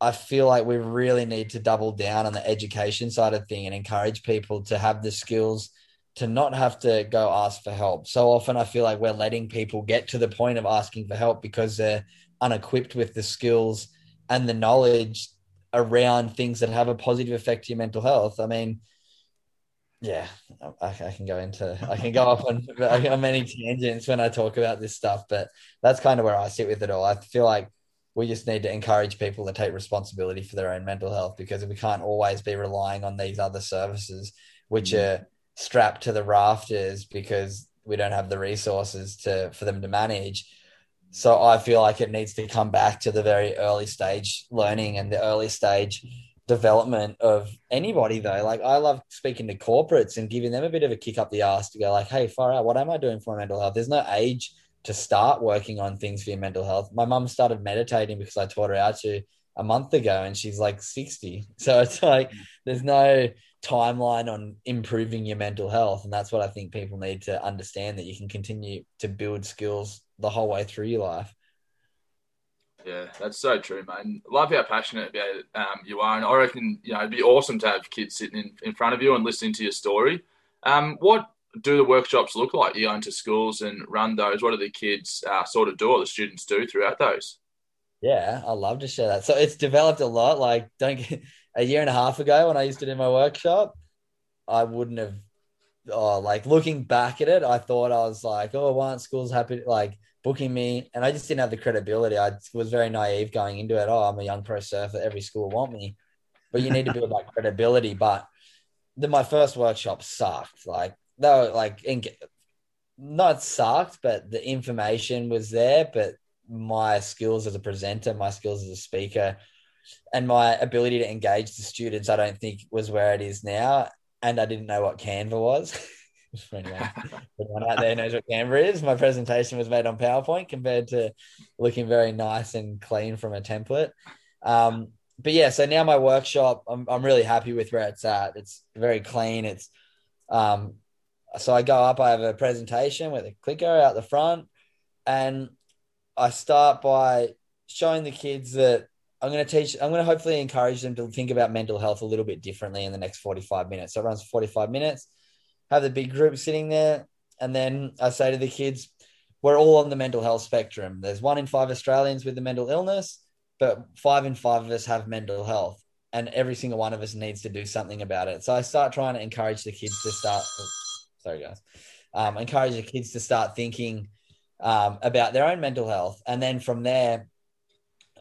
I feel like we really need to double down on the education side of thing and encourage people to have the skills to not have to go ask for help. So often I feel like we're letting people get to the point of asking for help because they're unequipped with the skills and the knowledge around things that have a positive effect to your mental health. I mean, yeah, I, I can go into, I can go off on, on many tangents when I talk about this stuff, but that's kind of where I sit with it all. I feel like we just need to encourage people to take responsibility for their own mental health because we can't always be relying on these other services which mm. are strapped to the rafters because we don't have the resources to for them to manage. So i feel like it needs to come back to the very early stage learning and the early stage development of anybody though. Like i love speaking to corporates and giving them a bit of a kick up the ass to go like hey far out what am i doing for my mental health? There's no age to start working on things for your mental health. My mum started meditating because I taught her how to a month ago and she's like 60. So it's like there's no timeline on improving your mental health. And that's what I think people need to understand that you can continue to build skills the whole way through your life. Yeah, that's so true, mate. Love how passionate about it um, you are, and I reckon you know it'd be awesome to have kids sitting in, in front of you and listening to your story. Um, what do the workshops look like? You go into schools and run those. What do the kids uh, sort of do, or the students do throughout those? Yeah, I love to share that. So it's developed a lot. Like, don't get a year and a half ago when I used to do my workshop, I wouldn't have. Oh, like looking back at it, I thought I was like, oh, why aren't schools happy? Like booking me, and I just didn't have the credibility. I was very naive going into it. Oh, I'm a young pro surfer. Every school want me, but you need to build that credibility. But then my first workshop sucked. Like though, like in, not sucked, but the information was there, but my skills as a presenter, my skills as a speaker, and my ability to engage the students, I don't think was where it is now. And I didn't know what Canva was. Anyone, anyone out there knows what Canva is. My presentation was made on PowerPoint compared to looking very nice and clean from a template. Um, but yeah, so now my workshop, I'm, I'm really happy with where it's at. It's very clean. It's um, so I go up, I have a presentation with a clicker out the front, and I start by showing the kids that I'm going to teach, I'm going to hopefully encourage them to think about mental health a little bit differently in the next 45 minutes. So it runs 45 minutes, have the big group sitting there. And then I say to the kids, we're all on the mental health spectrum. There's one in five Australians with a mental illness, but five in five of us have mental health. And every single one of us needs to do something about it. So I start trying to encourage the kids to start, sorry guys, um, encourage the kids to start thinking um, about their own mental health. And then from there,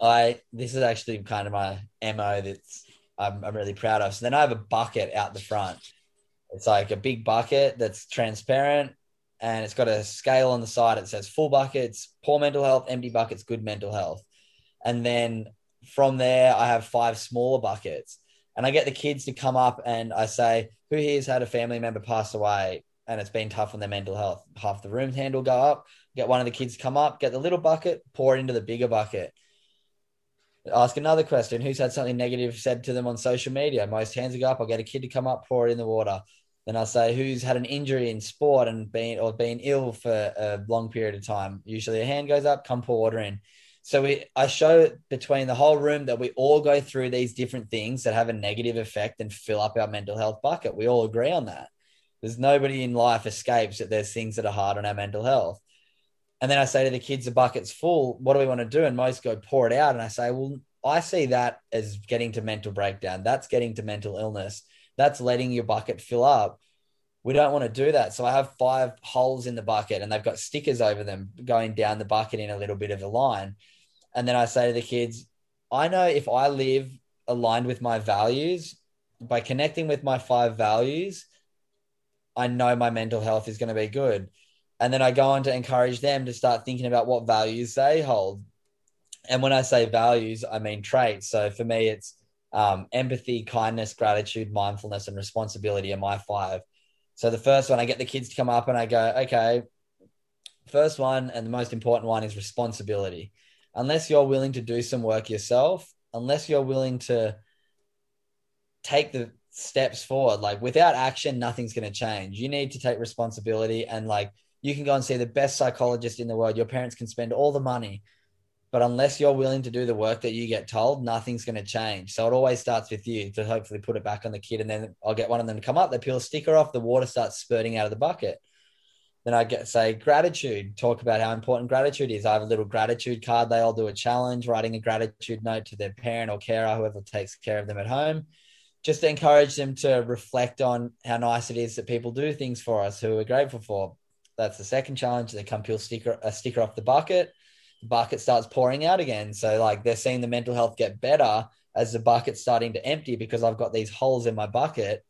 I this is actually kind of my mo that's I'm, I'm really proud of. So then I have a bucket out the front. It's like a big bucket that's transparent and it's got a scale on the side. It says full buckets, poor mental health, empty buckets, good mental health. And then from there, I have five smaller buckets. And I get the kids to come up and I say, Who here's had a family member pass away and it's been tough on their mental health? Half the room handle go up get one of the kids to come up, get the little bucket, pour it into the bigger bucket. Ask another question. Who's had something negative said to them on social media? Most hands go up. I'll get a kid to come up, pour it in the water. Then I'll say who's had an injury in sport and been or been ill for a long period of time. Usually a hand goes up, come pour water in. So we I show between the whole room that we all go through these different things that have a negative effect and fill up our mental health bucket. We all agree on that. There's nobody in life escapes that there's things that are hard on our mental health. And then I say to the kids, the bucket's full. What do we want to do? And most go pour it out. And I say, well, I see that as getting to mental breakdown. That's getting to mental illness. That's letting your bucket fill up. We don't want to do that. So I have five holes in the bucket and they've got stickers over them going down the bucket in a little bit of a line. And then I say to the kids, I know if I live aligned with my values, by connecting with my five values, I know my mental health is going to be good. And then I go on to encourage them to start thinking about what values they hold. And when I say values, I mean traits. So for me, it's um, empathy, kindness, gratitude, mindfulness, and responsibility are my five. So the first one, I get the kids to come up and I go, okay, first one and the most important one is responsibility. Unless you're willing to do some work yourself, unless you're willing to take the steps forward, like without action, nothing's going to change. You need to take responsibility and like you can go and see the best psychologist in the world. Your parents can spend all the money, but unless you're willing to do the work that you get told, nothing's going to change. So it always starts with you to hopefully put it back on the kid. And then I'll get one of them to come up, they peel a sticker off, the water starts spurting out of the bucket. Then I get say gratitude, talk about how important gratitude is. I have a little gratitude card. They all do a challenge, writing a gratitude note to their parent or carer, whoever takes care of them at home just encourage them to reflect on how nice it is that people do things for us who we're grateful for. That's the second challenge. They come peel sticker a sticker off the bucket. The bucket starts pouring out again. So like they're seeing the mental health get better as the bucket's starting to empty because I've got these holes in my bucket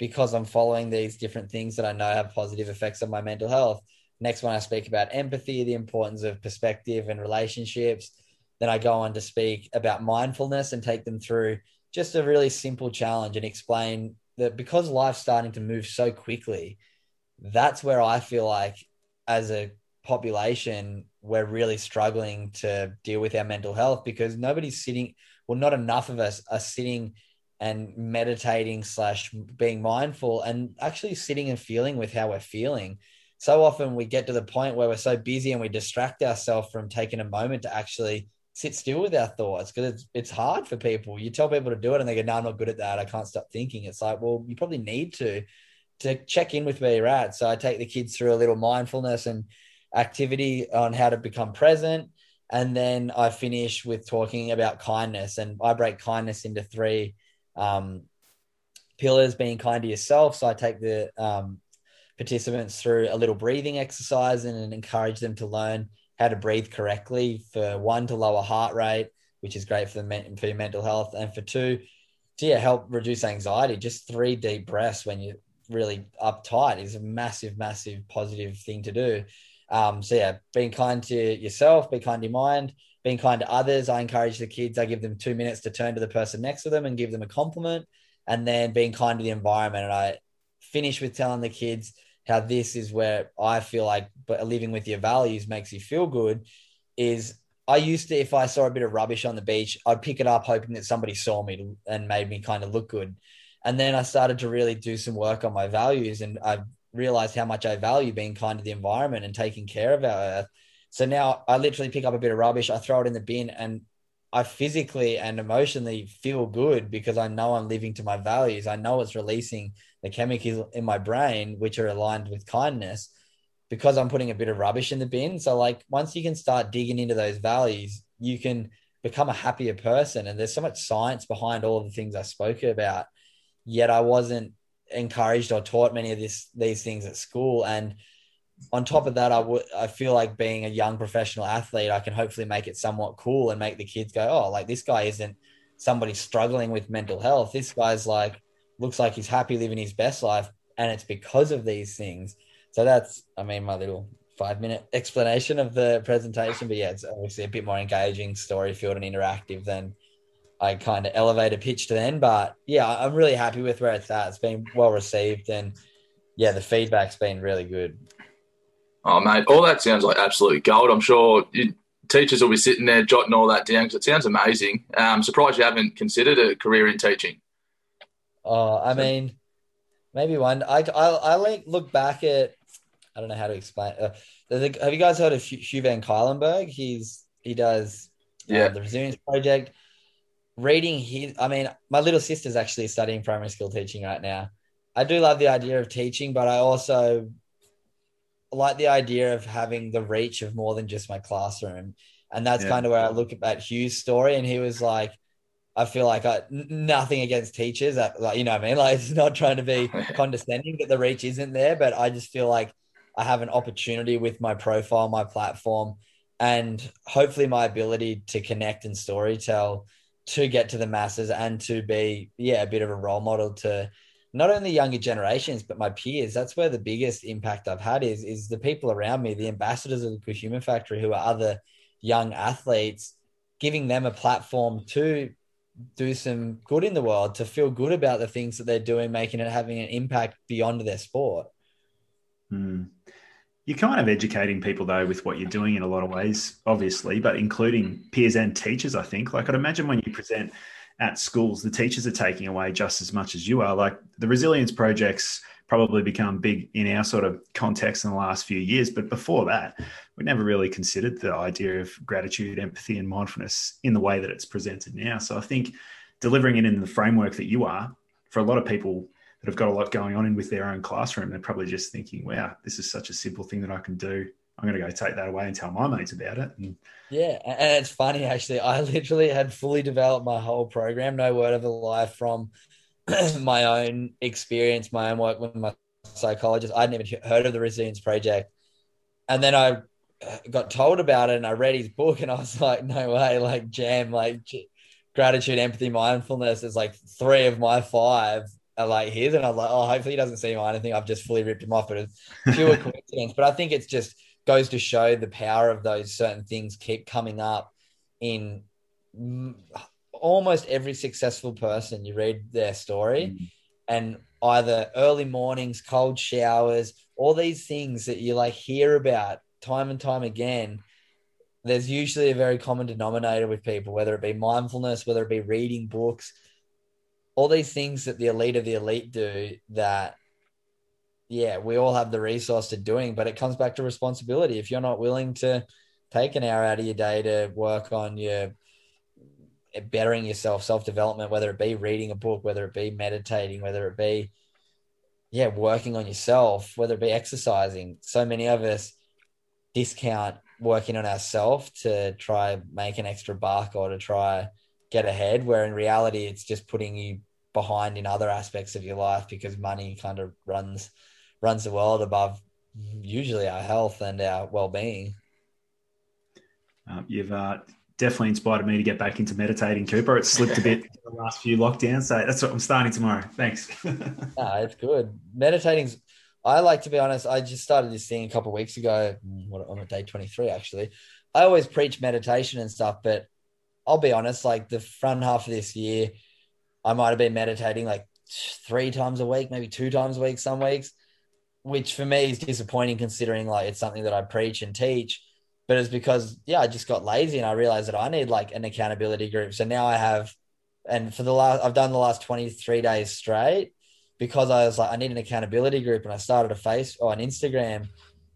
because I'm following these different things that I know have positive effects on my mental health. Next one, I speak about empathy, the importance of perspective and relationships. Then I go on to speak about mindfulness and take them through just a really simple challenge and explain that because life's starting to move so quickly, that's where I feel like as a population, we're really struggling to deal with our mental health because nobody's sitting, well, not enough of us are sitting and meditating slash being mindful and actually sitting and feeling with how we're feeling. so often we get to the point where we're so busy and we distract ourselves from taking a moment to actually sit still with our thoughts because it's it's hard for people. You tell people to do it and they go, "No, I'm not good at that. I can't stop thinking." It's like, well, you probably need to to check in with where you're at. So I take the kids through a little mindfulness and activity on how to become present, and then I finish with talking about kindness. And I break kindness into three um, pillars: being kind to yourself. So I take the um, participants through a little breathing exercise and, and encourage them to learn how to breathe correctly for one to lower heart rate, which is great for the for your mental health, and for two to yeah, help reduce anxiety. Just three deep breaths when you're really uptight is a massive, massive positive thing to do. Um, so yeah, being kind to yourself, be kind to your mind, being kind to others. I encourage the kids. I give them two minutes to turn to the person next to them and give them a compliment, and then being kind to the environment. And I finish with telling the kids how this is where I feel like but living with your values makes you feel good is I used to if I saw a bit of rubbish on the beach, I'd pick it up hoping that somebody saw me and made me kind of look good. And then I started to really do some work on my values and I realized how much I value being kind to the environment and taking care of our earth. So now I literally pick up a bit of rubbish, I throw it in the bin and I physically and emotionally feel good because I know I'm living to my values. I know it's releasing the chemicals in my brain which are aligned with kindness because I'm putting a bit of rubbish in the bin. So like once you can start digging into those values, you can become a happier person. And there's so much science behind all the things I spoke about. Yet I wasn't encouraged or taught many of this these things at school. And on top of that, I would I feel like being a young professional athlete, I can hopefully make it somewhat cool and make the kids go, oh, like this guy isn't somebody struggling with mental health. This guy's like looks like he's happy living his best life, and it's because of these things. So that's, I mean, my little five minute explanation of the presentation. But yeah, it's obviously a bit more engaging, story filled, and interactive than I kind of elevator pitched then. But yeah, I'm really happy with where it's at. It's been well received, and yeah, the feedback's been really good. Oh, mate, all that sounds like absolute gold. I'm sure you, teachers will be sitting there jotting all that down because it sounds amazing. I'm um, surprised you haven't considered a career in teaching. Oh, I mean, maybe one. I I, I like look back at. I don't know how to explain. Uh, have you guys heard of Hugh Van Cuylenburg? He's he does um, yeah the Resilience Project. Reading his, I mean, my little sister's actually studying primary school teaching right now. I do love the idea of teaching, but I also like the idea of having the reach of more than just my classroom. And that's yeah. kind of where I look at Hugh's story. And he was like, I feel like I, nothing against teachers, that, like you know what I mean. Like it's not trying to be condescending that the reach isn't there, but I just feel like I have an opportunity with my profile, my platform, and hopefully my ability to connect and storytell to get to the masses and to be yeah a bit of a role model to not only younger generations but my peers that's where the biggest impact i've had is is the people around me the ambassadors of the good human factory who are other young athletes giving them a platform to do some good in the world, to feel good about the things that they're doing, making it having an impact beyond their sport. Mm. You're kind of educating people though with what you're doing in a lot of ways, obviously, but including peers and teachers. I think, like I'd imagine when you present at schools, the teachers are taking away just as much as you are. Like the resilience projects probably become big in our sort of context in the last few years. But before that, we never really considered the idea of gratitude, empathy, and mindfulness in the way that it's presented now. So I think delivering it in the framework that you are, for a lot of people that have got a lot going on in with their own classroom, they're probably just thinking, wow, this is such a simple thing that I can do. I'm going to go take that away and tell my mates about it. And, yeah, and it's funny actually. I literally had fully developed my whole program, no word of a lie, from my own experience, my own work with my psychologist. I hadn't even heard of the Resilience Project. And then I uh, got told about it and I read his book and I was like, no way, like jam, like gratitude, empathy, mindfulness is like three of my five are like his. And I was like, oh, hopefully he doesn't see mine. I think I've just fully ripped him off, but it's pure coincidence. But I think it's just goes to show the power of those certain things keep coming up in almost every successful person, you read their story, mm. and either early mornings, cold showers, all these things that you like hear about time and time again. There's usually a very common denominator with people, whether it be mindfulness, whether it be reading books, all these things that the elite of the elite do that yeah, we all have the resource to doing, but it comes back to responsibility. If you're not willing to take an hour out of your day to work on your bettering yourself, self development, whether it be reading a book, whether it be meditating, whether it be, yeah, working on yourself, whether it be exercising. So many of us discount working on ourselves to try make an extra buck or to try get ahead, where in reality, it's just putting you behind in other aspects of your life because money kind of runs runs the world above usually our health and our well-being. Um, you've uh, definitely inspired me to get back into meditating, Cooper. It's slipped a bit the last few lockdowns, so that's what I'm starting tomorrow. Thanks. no, it's good. Meditating's. I like to be honest. I just started this thing a couple of weeks ago. What on day 23 actually. I always preach meditation and stuff, but I'll be honest. Like the front half of this year, I might have been meditating like three times a week, maybe two times a week, some weeks, which for me is disappointing considering like it's something that I preach and teach but it's because yeah i just got lazy and i realized that i need like an accountability group. So now i have and for the last i've done the last 23 days straight because i was like i need an accountability group and i started a face or an instagram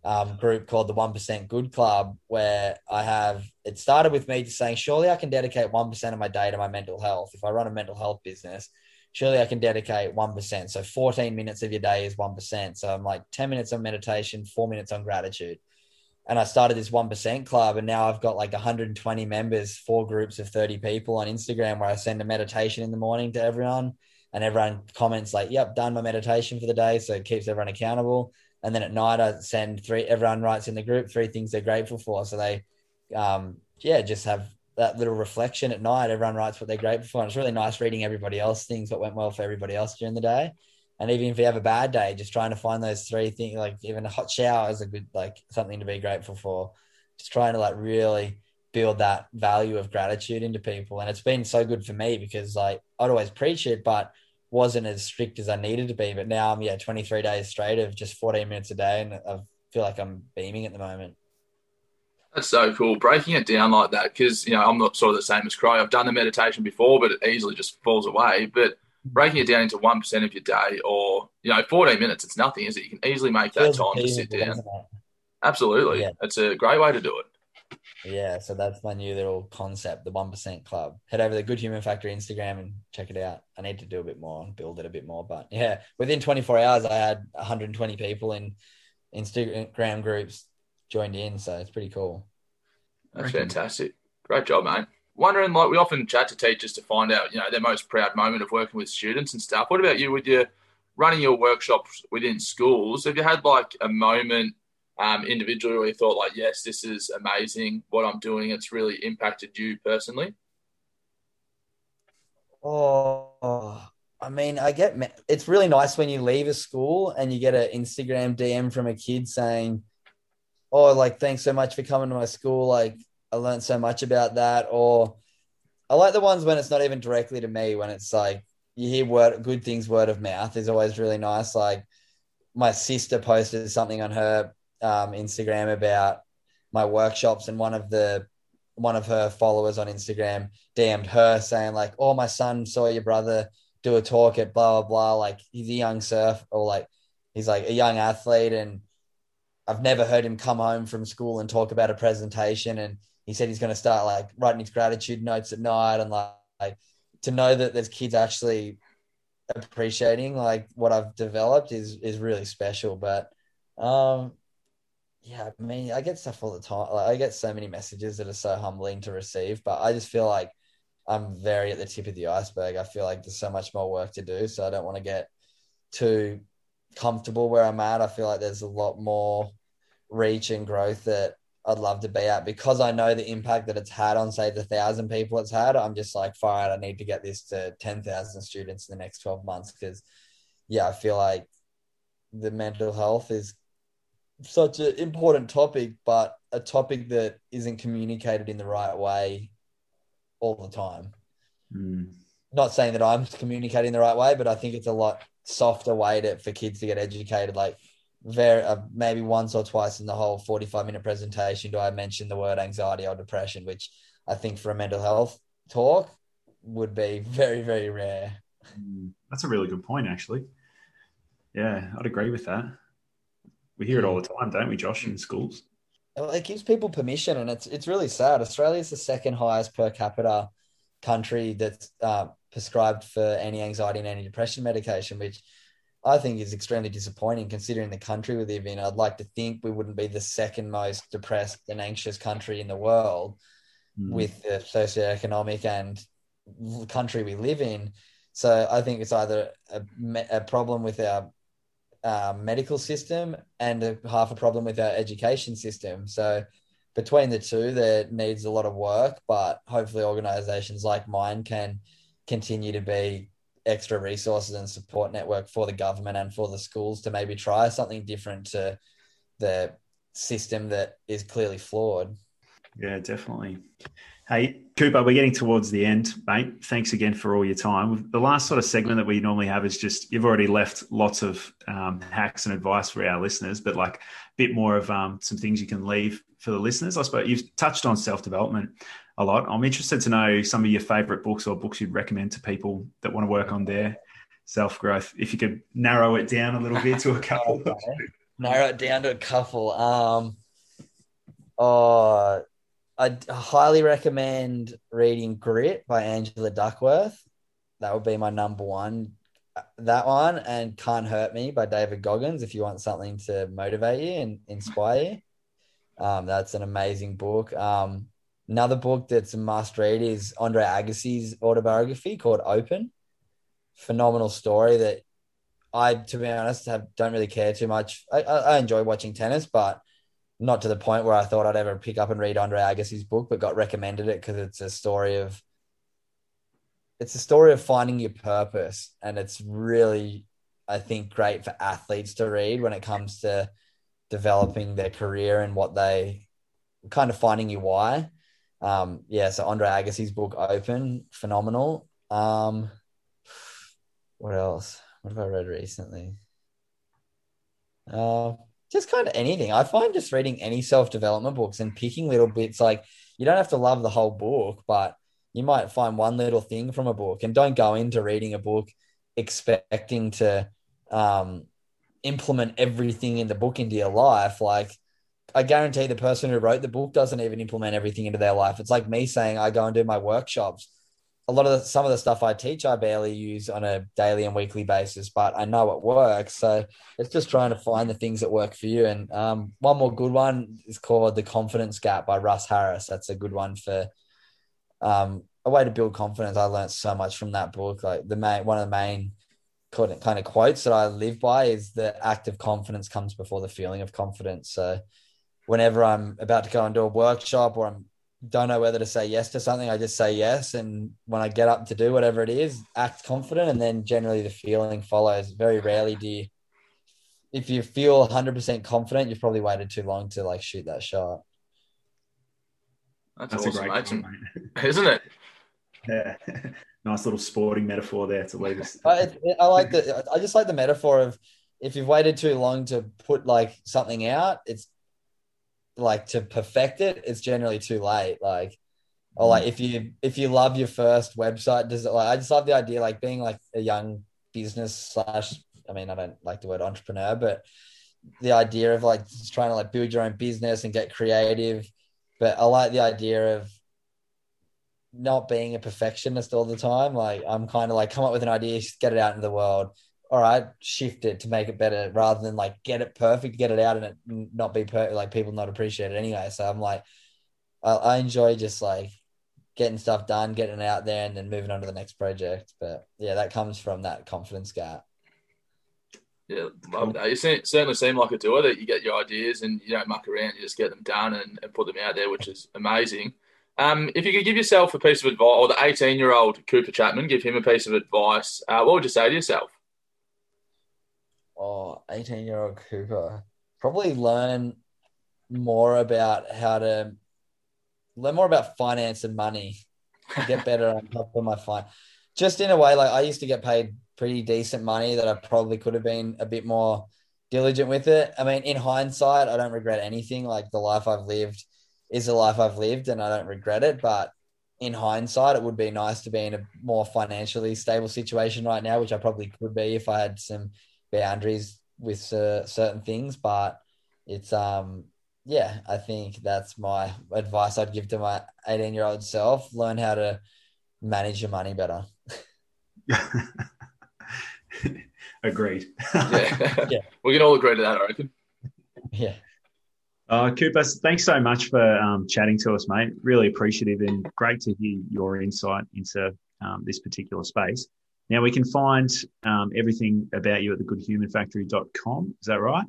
um, group called the 1% good club where i have it started with me just saying surely i can dedicate 1% of my day to my mental health. If i run a mental health business surely i can dedicate 1% so 14 minutes of your day is 1% so i'm like 10 minutes on meditation 4 minutes on gratitude and I started this 1% club and now I've got like 120 members, four groups of 30 people on Instagram where I send a meditation in the morning to everyone and everyone comments like, yep, done my meditation for the day. So it keeps everyone accountable. And then at night I send three, everyone writes in the group, three things they're grateful for. So they, um, yeah, just have that little reflection at night. Everyone writes what they're grateful for. And it's really nice reading everybody else things what went well for everybody else during the day. And even if you have a bad day, just trying to find those three things, like even a hot shower is a good, like something to be grateful for. Just trying to like really build that value of gratitude into people. And it's been so good for me because like I'd always preach it, but wasn't as strict as I needed to be. But now I'm, yeah, 23 days straight of just 14 minutes a day. And I feel like I'm beaming at the moment. That's so cool. Breaking it down like that, because, you know, I'm not sort of the same as Crow. I've done the meditation before, but it easily just falls away. But breaking it down into 1% of your day or, you know, 14 minutes, it's nothing, is it? You can easily make that time to sit down. Absolutely. Yeah. It's a great way to do it. Yeah, so that's my new little concept, the 1% club. Head over to the Good Human Factory Instagram and check it out. I need to do a bit more and build it a bit more. But yeah, within 24 hours, I had 120 people in Instagram groups joined in. So it's pretty cool. That's fantastic. Great job, mate wondering, like we often chat to teachers to find out, you know, their most proud moment of working with students and stuff. What about you with your running your workshops within schools? Have you had like a moment um, individually where you thought, like, yes, this is amazing what I'm doing? It's really impacted you personally. Oh, I mean, I get it's really nice when you leave a school and you get an Instagram DM from a kid saying, "Oh, like thanks so much for coming to my school. Like I learned so much about that. Or I like the ones when it's not even directly to me, when it's like you hear word good things word of mouth is always really nice. Like my sister posted something on her um, Instagram about my workshops, and one of the one of her followers on Instagram DM'd her saying like, "Oh, my son saw your brother do a talk at blah blah blah. Like he's a young surf or like he's like a young athlete, and I've never heard him come home from school and talk about a presentation and he said he's going to start like writing his gratitude notes at night and like, to know that there's kids actually appreciating like what I've developed is is really special. But um yeah, I mean I get stuff all the time. Like I get so many messages that are so humbling to receive, but I just feel like I'm very at the tip of the iceberg. I feel like there's so much more work to do. So I don't want to get too comfortable where I'm at. I feel like there's a lot more reach and growth that I'd love to be at because I know the impact that it's had on, say, the thousand people it's had. I'm just like, out, I need to get this to 10,000 students in the next 12 months because, yeah, I feel like the mental health is such an important topic, but a topic that isn't communicated in the right way all the time. Mm. Not saying that I'm communicating the right way, but I think it's a lot softer way to, for kids to get educated. Like, very uh, maybe once or twice in the whole 45 minute presentation do I mention the word anxiety or depression, which I think for a mental health talk would be very, very rare. Mm, that's a really good point, actually. Yeah, I'd agree with that. We hear it all the time, don't we, Josh, in schools? It gives people permission, and it's it's really sad. Australia is the second highest per capita country that's uh, prescribed for any anxiety and anti-depression medication, which I think is extremely disappointing considering the country we live in. I'd like to think we wouldn't be the second most depressed and anxious country in the world mm. with the socioeconomic and country we live in. So I think it's either a, a problem with our uh, medical system and a, half a problem with our education system. So between the two, there needs a lot of work, but hopefully organizations like mine can continue to be extra resources and support network for the government and for the schools to maybe try something different to the system that is clearly flawed. Yeah, definitely. Hey, Cooper, we're getting towards the end, mate. Thanks again for all your time. The last sort of segment that we normally have is just you've already left lots of um, hacks and advice for our listeners, but like a bit more of um, some things you can leave for the listeners. I suppose you've touched on self development a lot. I'm interested to know some of your favorite books or books you'd recommend to people that want to work on their self growth. If you could narrow it down a little bit to a couple. narrow it down to a couple. Um, oh, I highly recommend reading Grit by Angela Duckworth. That would be my number one. That one and Can't Hurt Me by David Goggins if you want something to motivate you and inspire you. Um, that's an amazing book. Um, Another book that's a must read is Andre Agassi's autobiography called Open. Phenomenal story that I, to be honest, have don't really care too much. I, I, enjoy watching tennis, but not to the point where I thought I'd ever pick up and read Andre Agassi's book, but got recommended it because it's a story of it's a story of finding your purpose, and it's really, I think, great for athletes to read when it comes to developing their career and what they kind of finding your why. Um, yeah, so Andre Agassi's book Open, phenomenal. Um, what else? What have I read recently? Uh, just kind of anything. I find just reading any self development books and picking little bits like you don't have to love the whole book, but you might find one little thing from a book and don't go into reading a book expecting to um, implement everything in the book into your life. Like I guarantee the person who wrote the book doesn't even implement everything into their life. It's like me saying I go and do my workshops. A lot of the, some of the stuff I teach, I barely use on a daily and weekly basis, but I know it works. So it's just trying to find the things that work for you. And um, one more good one is called The Confidence Gap by Russ Harris. That's a good one for um, a way to build confidence. I learned so much from that book. Like the main, one of the main kind of quotes that I live by is the act of confidence comes before the feeling of confidence. So whenever I'm about to go and do a workshop or I'm don't know whether to say yes to something, I just say yes. And when I get up to do whatever it is, act confident, and then generally the feeling follows. Very rarely do you, if you feel 100% confident, you've probably waited too long to like shoot that shot. That's, That's awesome, a great point, isn't it? Yeah, nice little sporting metaphor there to leave us. I, I like the. I just like the metaphor of if you've waited too long to put like something out, it's like to perfect it, it's generally too late. Like, or mm. like if you if you love your first website, does it like I just love the idea like being like a young business slash. I mean, I don't like the word entrepreneur, but the idea of like just trying to like build your own business and get creative. But I like the idea of not being a perfectionist all the time. Like I'm kind of like come up with an idea, get it out into the world all right, shift it to make it better rather than like get it perfect, get it out and it not be perfect, like people not appreciate it anyway. So I'm like, I, I enjoy just like getting stuff done, getting it out there, and then moving on to the next project. But yeah, that comes from that confidence gap. Yeah, You certainly seem like a doer that you get your ideas and you don't muck around, you just get them done and, and put them out there, which is amazing. Um, if you could give yourself a piece of advice, or the 18 year old Cooper Chapman, give him a piece of advice, uh, what would you say to yourself? Oh, 18 year old Cooper, probably learn more about how to learn more about finance and money, get better on top of my fine. Just in a way, like I used to get paid pretty decent money that I probably could have been a bit more diligent with it. I mean, in hindsight, I don't regret anything. Like the life I've lived is the life I've lived and I don't regret it. But in hindsight, it would be nice to be in a more financially stable situation right now, which I probably could be if I had some boundaries with uh, certain things. But it's um yeah, I think that's my advice I'd give to my 18 year old self. Learn how to manage your money better. Agreed. yeah. yeah. we can all agree to that, I reckon. Yeah. Uh, Cooper, thanks so much for um, chatting to us, mate. Really appreciative and great to hear your insight into um, this particular space. Now, we can find um, everything about you at thegoodhumanfactory.com. Is that right?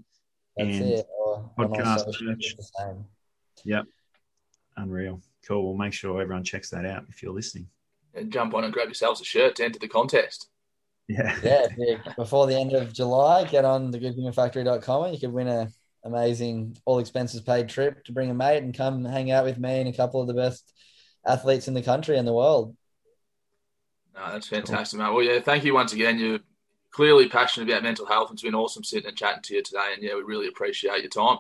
That's and it. Or podcast search. Yep. Unreal. Cool. We'll make sure everyone checks that out if you're listening. And jump on and grab yourselves a shirt to enter the contest. Yeah. Yeah. Before the end of July, get on thegoodhumanfactory.com and you could win a amazing all expenses paid trip to bring a mate and come hang out with me and a couple of the best athletes in the country and the world. No, that's fantastic, cool. mate. Well, yeah, thank you once again. You're clearly passionate about mental health. And it's been awesome sitting and chatting to you today. And yeah, we really appreciate your time.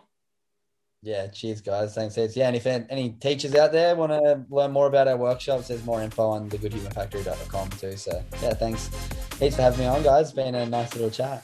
Yeah, cheers, guys. Thanks, heaps. Yeah, and if any teachers out there want to learn more about our workshops, there's more info on thegoodhumanfactory.com too. So, yeah, thanks heaps for having me on, guys. It's been a nice little chat.